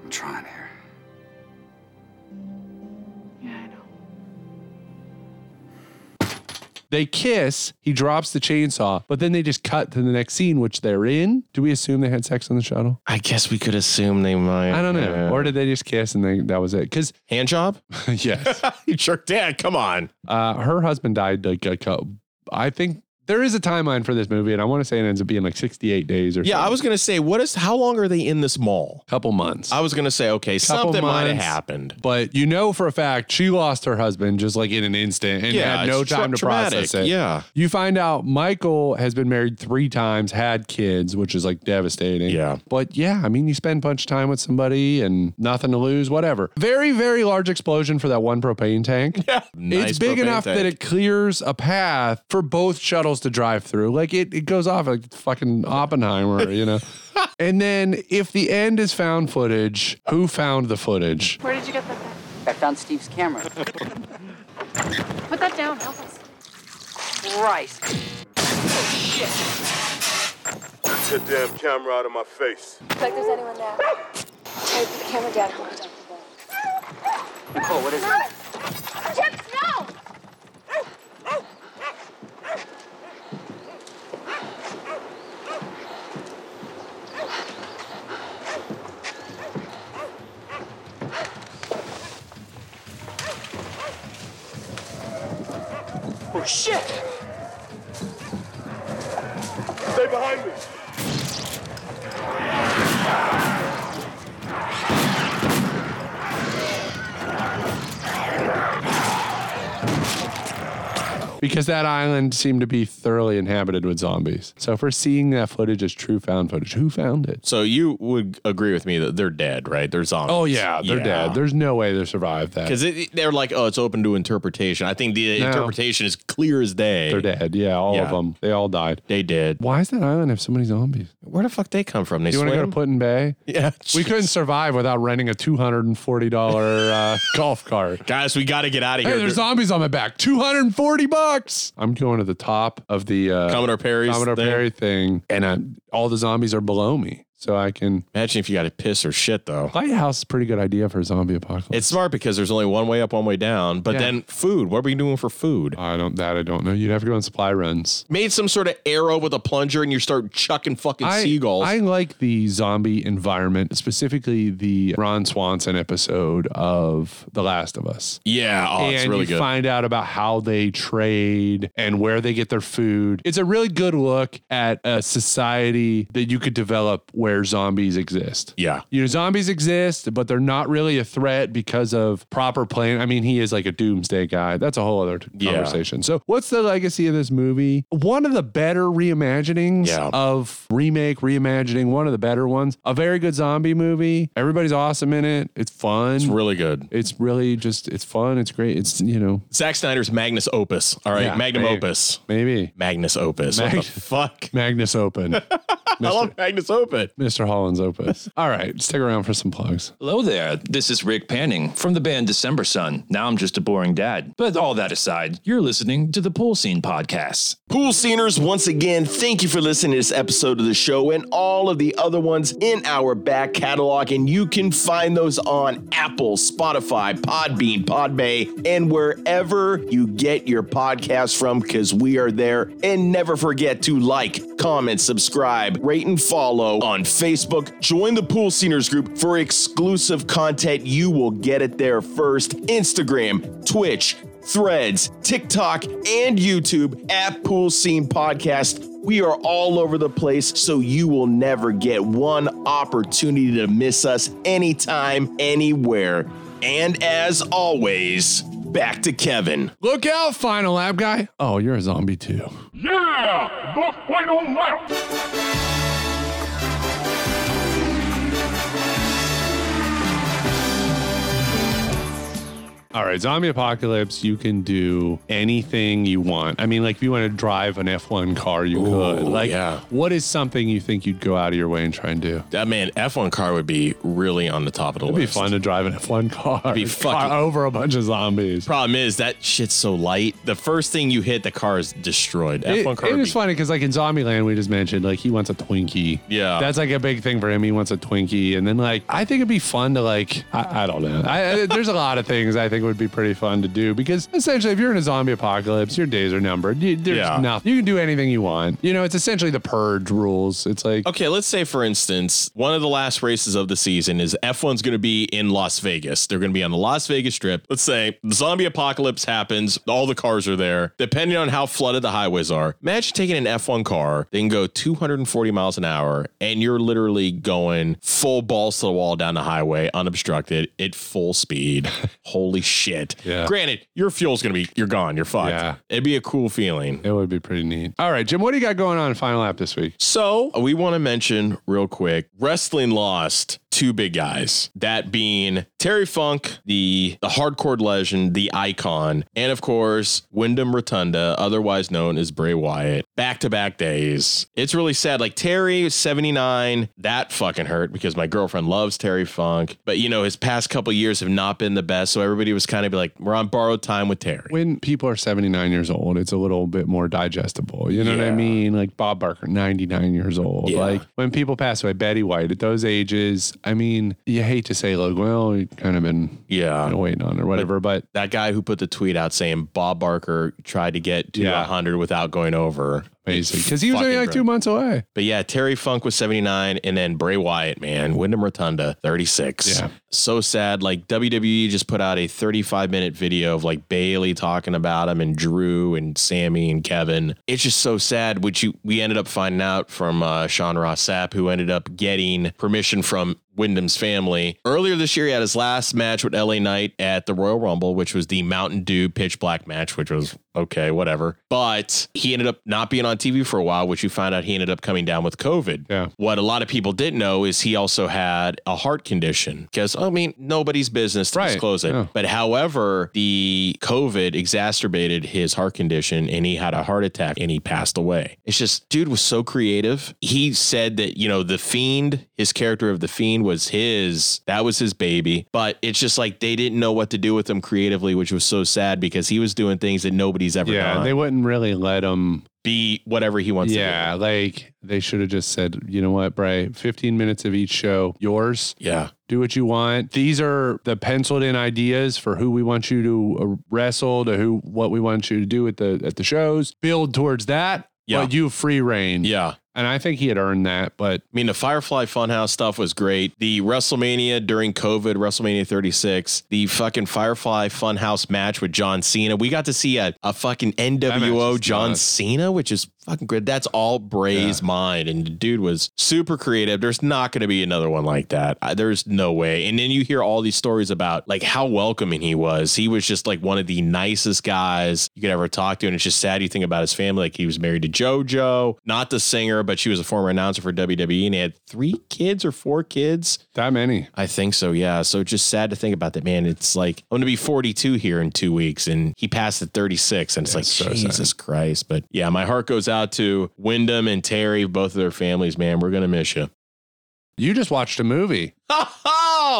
I'm trying here. Yeah, I know. they kiss, he drops the chainsaw, but then they just cut to the next scene, which they're in. Do we assume they had sex on the shuttle? I guess we could assume they might. I don't know. Yeah. Or did they just kiss and they, that was it? Because, hand job? yes, you jerk dad. Come on. uh, her husband died like a couple, I think There is a timeline for this movie, and I want to say it ends up being like 68 days or something. Yeah, I was gonna say, what is? How long are they in this mall? Couple months. I was gonna say, okay, Couple something might have months, happened. But you know for a fact she lost her husband just like in an instant and Yeah, had no it's tra- time to traumatic, process it. yeah. You find out Michael has been married three times, had kids, which is like devastating. Yeah. But yeah, I mean, you spend a bunch of time with somebody and nothing to lose, whatever. Very, very large explosion for that one propane tank. Yeah. Nice it's big propane enough that tank. it clears a path for both shuttles to drive through. Like it, it goes off like fucking Oppenheimer, you know? and then if the end is found footage, who found the footage? Where did you get that? I found Steve's camera. Put that down. Help us. Christ. Oh, shit. Get that damn camera out of my face. Looks like there's anyone there. Hey, put the camera down. Put it down. Nicole, what is it? Chips, no! Shit! Stay behind me. Because that island seemed to be thoroughly inhabited with zombies. So if we're seeing that footage as true found footage, who found it? So you would agree with me that they're dead, right? They're zombies. Oh yeah, they're dead. There's no way they survived that. Because they're like, oh, it's open to interpretation. I think the No. interpretation is clear as day. They're dead. Yeah, all of them. They all died. They did. Why does that island have so many zombies? Where the fuck they come from? They Do you want to go to Put-in-Bay? Yeah. We couldn't survive without renting a two hundred and forty dollar uh, golf cart. Guys, we got to get out of Hey, here. there's zombies on my back. Two hundred and forty bucks. I'm going to the top of the uh, Commodore Perry's Commodore thing? Perry thing, and uh, all the zombies are below me, so I can. Imagine if you got to piss or shit though. Lighthouse is a pretty good idea for a zombie apocalypse. It's smart because there's only one way up, one way down. But Yeah. then food. What are we doing for food? I don't that I don't know. You'd have to go on supply runs. Made some sort of arrow with a plunger, and you start chucking fucking I, seagulls. I like the zombie environment, specifically the Ron Swanson episode of The Last of Us. yeah, oh, and it's really you good. find out about how they trade and where they get their food. It's a really good look at a society that you could develop where zombies exist. yeah. You know, zombies exist, but they're not really a threat because of proper plan. I mean, he is like a doomsday guy. That's a whole other Yeah. conversation. So, what's the legacy of this movie? One of the better reimaginings Yeah. of remake, reimagining, one of the better ones. A very good zombie movie. Everybody's awesome in it. It's fun. It's really good. It's really just, it's fun. It's great. It's, you know, Zack Snyder's Magnus Opus. All right, Yeah, Magnum maybe. Opus. maybe Magnus Opus. Mag- what the fuck? Magnus Open. I love Magnus Opus. Mr. Holland's Opus. All right, stick around for some plugs. Hello there. This is Rick Panning from the band December Sun. Now I'm just a boring dad. But all that aside, you're listening to the Pool Scene Podcast. Pool Sceners, once again, thank you for listening to this episode of the show and all of the other ones in our back catalog. And you can find those on Apple, Spotify, Podbean, Podbay, and wherever you get your podcasts from, because we are there. And never forget to like, comment, subscribe, rate, and follow on Facebook. Join the Pool Sceners group for exclusive content. You will get it there first. Instagram, Twitch, Threads, TikTok, and YouTube at Pool Scene Podcast. We are all over the place, so you will never get one opportunity to miss us anytime, anywhere. And as always, back to Kevin. Look out, Final Lap guy. Oh, you're a zombie too. Yeah! The final lap! All right, zombie apocalypse, you can do anything you want. I mean, like if you want to drive an F1 car, you could. Like, yeah. what is something you think you'd go out of your way and try and do? That man, F1 car would be really on the top of the list. It'd be fun to drive an F1 car, be car fucking- over a bunch of zombies. Problem is that shit's so light. The first thing you hit, the car is destroyed. It, F1 car. it is be- funny because, like in Zombieland, we just mentioned, like he wants a Twinkie. Yeah. that's like a big thing for him. He wants a Twinkie, and then like I think it'd be fun to like I, I don't know. I- there's a lot of things I think think would be pretty fun to do because essentially, if you're in a zombie apocalypse, your days are numbered. You, there's Yeah. nothing. You can do anything you want. You know, it's essentially the purge rules. It's like Okay, let's say for instance, one of the last races of the season is F1's going to be in Las Vegas. They're going to be on the Las Vegas Strip. Let's say the zombie apocalypse happens, all the cars are there. Depending on how flooded the highways are, imagine taking an F1 car, they can go 240 miles an hour, and you're literally going full balls to the wall down the highway, unobstructed, at full speed. Holy shit! Yeah. Granted, your fuel's going to be you're gone, you're fucked. Yeah. It'd be a cool feeling. it would be pretty neat. All right, Jim, what do you got going on in Final Lap this week? So we want to mention real quick, wrestling lost two big guys. That being Terry Funk, the the hardcore legend, the icon, and of course Wyndham Rotunda, otherwise known as Bray Wyatt. Back to back days. It's really sad. Like Terry, 79, that fucking hurt because my girlfriend loves Terry Funk. But you know, his past couple years have not been the best. So everybody was kind of like, we're on borrowed time with Terry. When people are 79 years old, it's a little bit more digestible. You know what I mean? Like Bob Barker, 99 years old. Yeah. Like when people pass away, Betty White at those ages, I mean, you hate to say, like, well, you kind of been Yeah. you know, waiting on or whatever, but that guy who put the tweet out saying Bob Barker tried to get to Yeah. 100 without going over. Amazing because he was only like two months away. But yeah, Terry Funk was 79, and then Bray Wyatt, man, Wyndham Rotunda, 36. Yeah. So sad. Like WWE just put out a 35 minute video of like Bayley talking about him and Drew and Sammy and Kevin. It's just so sad, which you, we ended up finding out from uh, Sean Ross Sapp, who ended up getting permission from Wyndham's family. Earlier this year, he had his last match with LA Knight at the Royal Rumble, which was the Mountain Dew pitch black match, which was okay, whatever. But he ended up not being on TV for a while, which you found out he ended up coming down with COVID. Yeah. What a lot of people didn't know is he also had a heart condition because, I mean, nobody's business to Right, disclose it. yeah. But however, the COVID exacerbated his heart condition and he had a heart attack and he passed away. It's just, dude was so creative. He said that, you know, the fiend, his character of the fiend was his, that was his baby. But it's just like they didn't know what to do with him creatively, which was so sad because he was doing things that nobody's ever Yeah, done. they wouldn't really let him. be whatever he wants Yeah, like they should have just said, you know what, Bray, 15 minutes of each show, yours. Yeah. do what you want. These are the penciled in ideas for who we want you to uh, wrestle, to who what we want you to do at the at the shows. Build towards that. Yeah. But you have free reign. Yeah. And I think he had earned that, but I mean, the Firefly Funhouse stuff was great. The WrestleMania during COVID, WrestleMania 36, the fucking Firefly Funhouse match with John Cena. We got to see a, a fucking NWO John nuts. Cena, which is fucking great. That's all Bray's mind. And the dude was super creative. There's not going to be another one like that. I- There's no way. And then you hear all these stories about like how welcoming he was. He was just like one of the nicest guys you could ever talk to. And it's just sad you think about his family. Like he was married to JoJo, not the singer, but she was a former announcer for WWE and he had three kids or four kids. that many. I think so, yeah. So just sad to think about that, man. It's like I'm gonna be 42 here in two weeks, and he passed at 36, and it's Yeah, like so sad. Jesus Christ. But yeah, my heart goes out to Wyndham and Terry, both of their families, man. We're gonna miss you. You just watched a movie.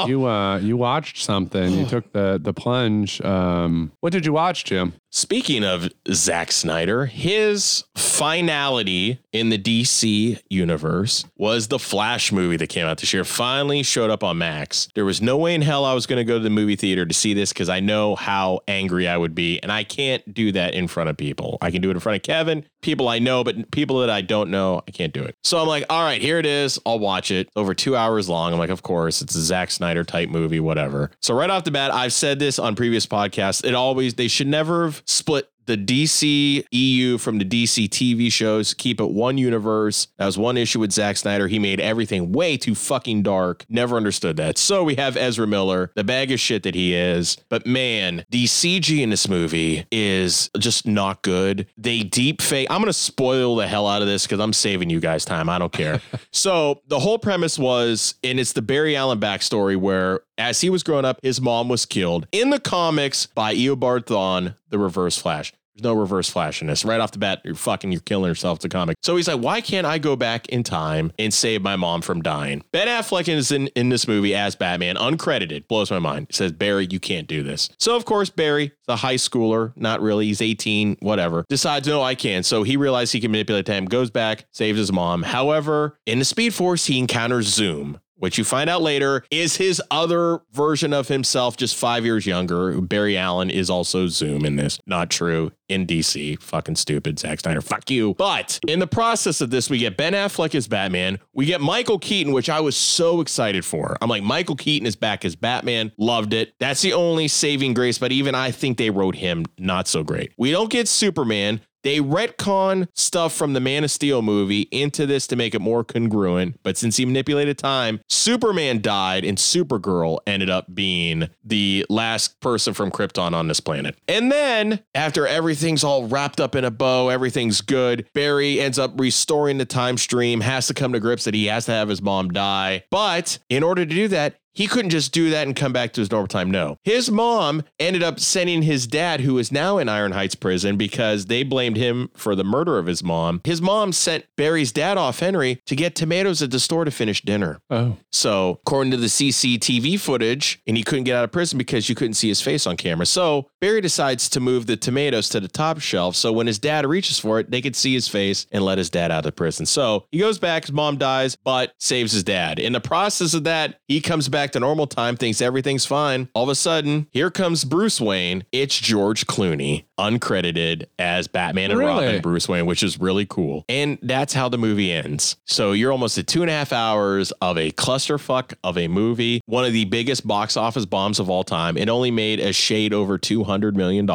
You uh you watched something. You took the the plunge. Um what did you watch, Jim? Speaking of Zack Snyder, his finality in the DC universe was the Flash movie that came out this year. Finally showed up on Max. There was no way in hell I was going to go to the movie theater to see this because I know how angry I would be. And I can't do that in front of people. I can do it in front of Kevin, people I know, but people that I don't know, I can't do it. So I'm like, all right, here it is. I'll watch it. Over two hours long. I'm like, of course, it's a Zack Snyder type movie, whatever. So right off the bat, I've said this on previous podcasts. It always, they should never have split the DC EU from the DC TV shows, keep it one universe. That was one issue with Zack Snyder. He made everything way too fucking dark. Never understood that. So we have Ezra Miller, the bag of shit that he is. But man, the CG in this movie is just not good. They deep fake. I'm going to spoil the hell out of this because I'm saving you guys time. I don't care. so the whole premise was, and it's the Barry Allen backstory where as he was growing up, his mom was killed in the comics by Eobard Thawne, the Reverse Flash. There's no reverse flash in this. Right off the bat, you're fucking, you're killing yourself. It's a comic. So he's like, why can't I go back in time and save my mom from dying? Ben Affleck is in, in this movie as Batman, uncredited. Blows my mind. Says, Barry, you can't do this. So, of course, Barry, the high schooler, not really, he's 18, whatever, decides, no, I can. So he realizes he can manipulate time, goes back, saves his mom. However, in the Speed Force, he encounters Zoom. What you find out later is his other version of himself, just five years younger. Barry Allen is also Zoom in this. Not true. In DC. Fucking stupid. Zack Snyder. Fuck you. But in the process of this, we get Ben Affleck as Batman. We get Michael Keaton, which I was so excited for. I'm like, Michael Keaton is back as Batman. Loved it. That's the only saving grace, but even I think they wrote him not so great. We don't get Superman. They retcon stuff from the Man of Steel movie into this to make it more congruent. But since he manipulated time, Superman died and Supergirl ended up being the last person from Krypton on this planet. And then, after everything's all wrapped up in a bow, everything's good, Barry ends up restoring the time stream, has to come to grips that he has to have his mom die. But in order to do that, he couldn't just do that and come back to his normal time. No. His mom ended up sending his dad, who is now in Iron Heights prison because they blamed him for the murder of his mom. His mom sent Barry's dad off, Henry, to get tomatoes at the store to finish dinner. Oh. So, according to the CCTV footage, and he couldn't get out of prison because you couldn't see his face on camera. So, Barry decides to move the tomatoes to the top shelf. So, when his dad reaches for it, they could see his face and let his dad out of prison. So, he goes back, his mom dies, but saves his dad. In the process of that, he comes back to normal time, thinks everything's fine. All of a sudden, here comes Bruce Wayne. It's George Clooney, uncredited as Batman and Really? Robin Bruce Wayne, which is really cool. And that's how the movie ends. So you're almost at two and a half hours of a clusterfuck of a movie, one of the biggest box office bombs of all time. It only made a shade over $200 million.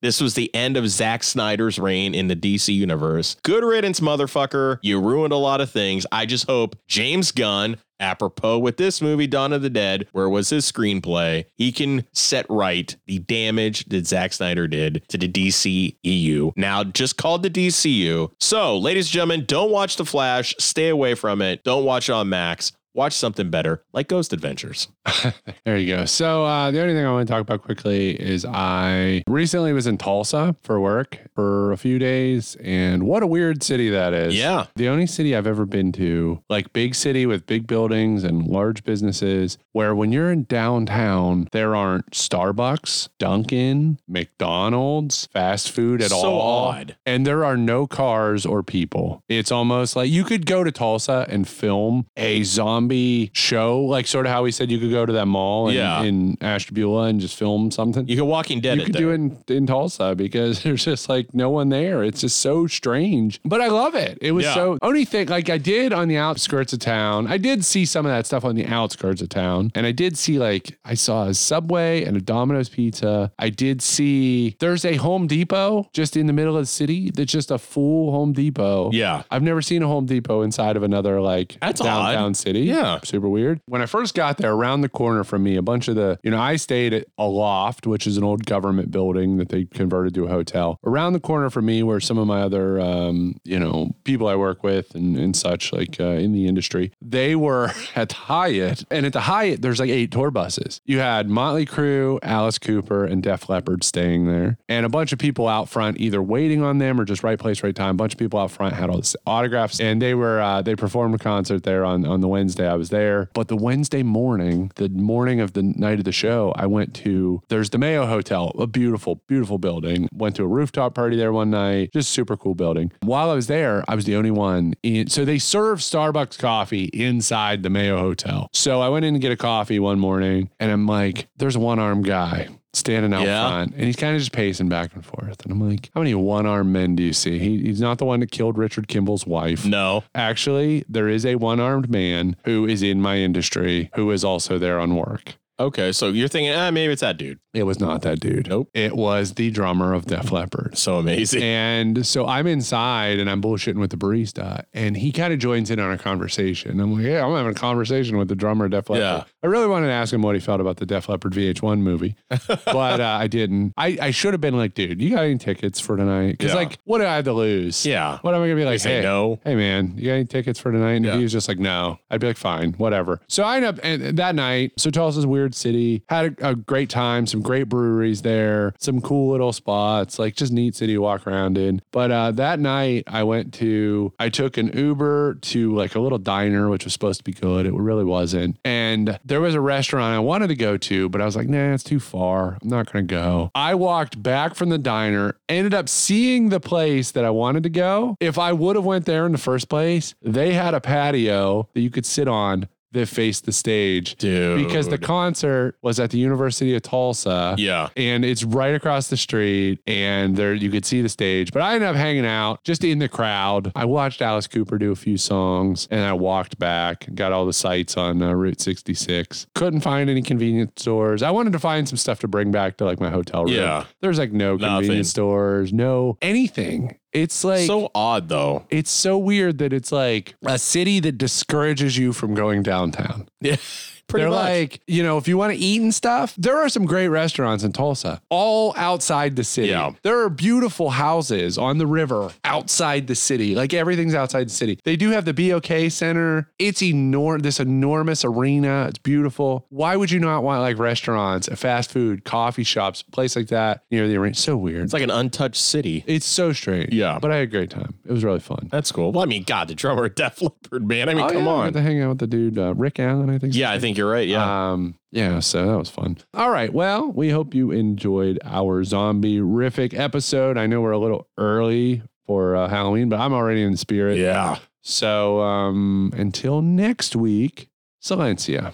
This was the end of Zack Snyder's reign in the DC universe. Good riddance, motherfucker. You ruined a lot of things. I just hope James Gunn apropos with this movie Dawn of the Dead, where was his screenplay, he can set right the damage that Zack Snyder did to the DC EU. Now just called the DCU. So, ladies and gentlemen, don't watch The Flash, stay away from it. Don't watch it on Max. Watch something better, like Ghost Adventures. There you go. So uh, the only thing I want to talk about quickly is I recently was in Tulsa for work for a few days, and what a weird city that is. Yeah. the only city I've ever been to, like big city with big buildings and large businesses, where when you're in downtown, there aren't Starbucks, Dunkin', McDonald's, fast food at So all. odd. And there are no cars or people. It's almost like you could go to Tulsa and film a zombie show, like sort of how we said you could go to that mall in, Yeah. in Ashtabula and just film something. You can Walking Dead You it could there. do it in, in Tulsa because there's just like no one there. It's just so strange. But I love it. It was Yeah. so only thing like I did on the outskirts of town. I did see some of that stuff on the outskirts of town. And I did see like I saw a Subway and a Domino's pizza. I did see there's a Home Depot just in the middle of the city that's just a full Home Depot. Yeah. I've never seen a Home Depot inside of another like That's downtown odd. city. Yeah. Super weird. When I first got there, around the corner from me, a bunch of the, you know, I stayed at a loft, which is an old government building that they converted to a hotel. Around the corner from me were some of my other, um, you know, people I work with and, and such, like uh, in the industry. They were at the Hyatt. And at the Hyatt, there's like eight tour buses. You had Motley Crue, Alice Cooper, and Def Leppard staying there. And a bunch of people out front either waiting on them or just right place, right time. A bunch of people out front had all this autographs. And they were, uh, they performed a concert there on, on the Wednesday I was there. But the Wednesday morning, the morning of the night of the show, I went to, there's the Mayo Hotel, a beautiful, beautiful building. Went to a rooftop party there one night, just super cool building. While I was there, I was the only one in, so they serve Starbucks coffee inside the Mayo Hotel. So I went in to get a coffee one morning and I'm like, there's a one armed guy standing out Yeah. front and he's kind of just pacing back and forth. And I'm like, how many one armed men do you see? He, he's not the one that killed Richard Kimble's wife. No. Actually, there is a one armed man who is in my industry who is also there on work. Okay, so you're thinking, ah, maybe it's that dude. It was not that dude. Nope. It was the drummer of Def Leppard. So amazing. And so I'm inside and I'm bullshitting with the barista, and he kind of joins in on a conversation. I'm like, yeah, I'm having a conversation with the drummer of Def Leppard. Yeah. I really wanted to ask him what he felt about the Def Leppard VH1 movie, but uh, I didn't. I, I should have been like, dude, you got any tickets for tonight? Because Yeah. like, what do I have to lose? Yeah. What am I gonna be like? say hey, no. Hey man, you got any tickets for tonight? And Yeah. he was just like, no. I'd be like, fine, whatever. So I end up and that night. So Tulsa's a city. Had a, a great time. Some great breweries there. Some cool little spots. Like just neat city to walk around in. But uh, that night I went to. I took an Uber to like a little diner, which was supposed to be good. It really wasn't. And there was a restaurant I wanted to go to, but I was like, nah, it's too far. I'm not gonna go. I walked back from the diner. Ended up seeing the place that I wanted to go. If I would have went there in the first place, they had a patio that you could sit on that faced the stage. Dude. Because the concert was at the University of Tulsa. Yeah. And it's right across the street and there you could see the stage. But I ended up hanging out just in the crowd. I watched Alice Cooper do a few songs and I walked back, got all the sites on uh, Route 66. Couldn't find any convenience stores. I wanted to find some stuff to bring back to like my hotel room. Yeah. There's like no Nothing. convenience stores, no anything. It's like so odd though. it's so weird that it's like a city that discourages you from going downtown. Yeah. Pretty They're much. like, you know, if you want to eat and stuff, there are some great restaurants in Tulsa, all outside the city. Yeah. There are beautiful houses on the river outside the city. Like everything's outside the city. They do have the BOK Center. It's enormous, this enormous arena. It's beautiful. Why would you not want like restaurants, fast food, coffee shops, place like that near the arena? So weird. It's like an untouched city. It's so strange. Yeah. But I had a great time. It was really fun. That's cool. Well, I mean, God, the drummer of Def Leppard, man. I mean, Oh, come yeah, I got on. to hang out with the dude, uh, Rick Allen, I think. Yeah, I think you're right. Yeah. Um, yeah, so that was fun. All right. Well, we hope you enjoyed our zombie rific episode. I know we're a little early for uh, Halloween, but I'm already in the spirit. yeah. So um, until next week, Silencia.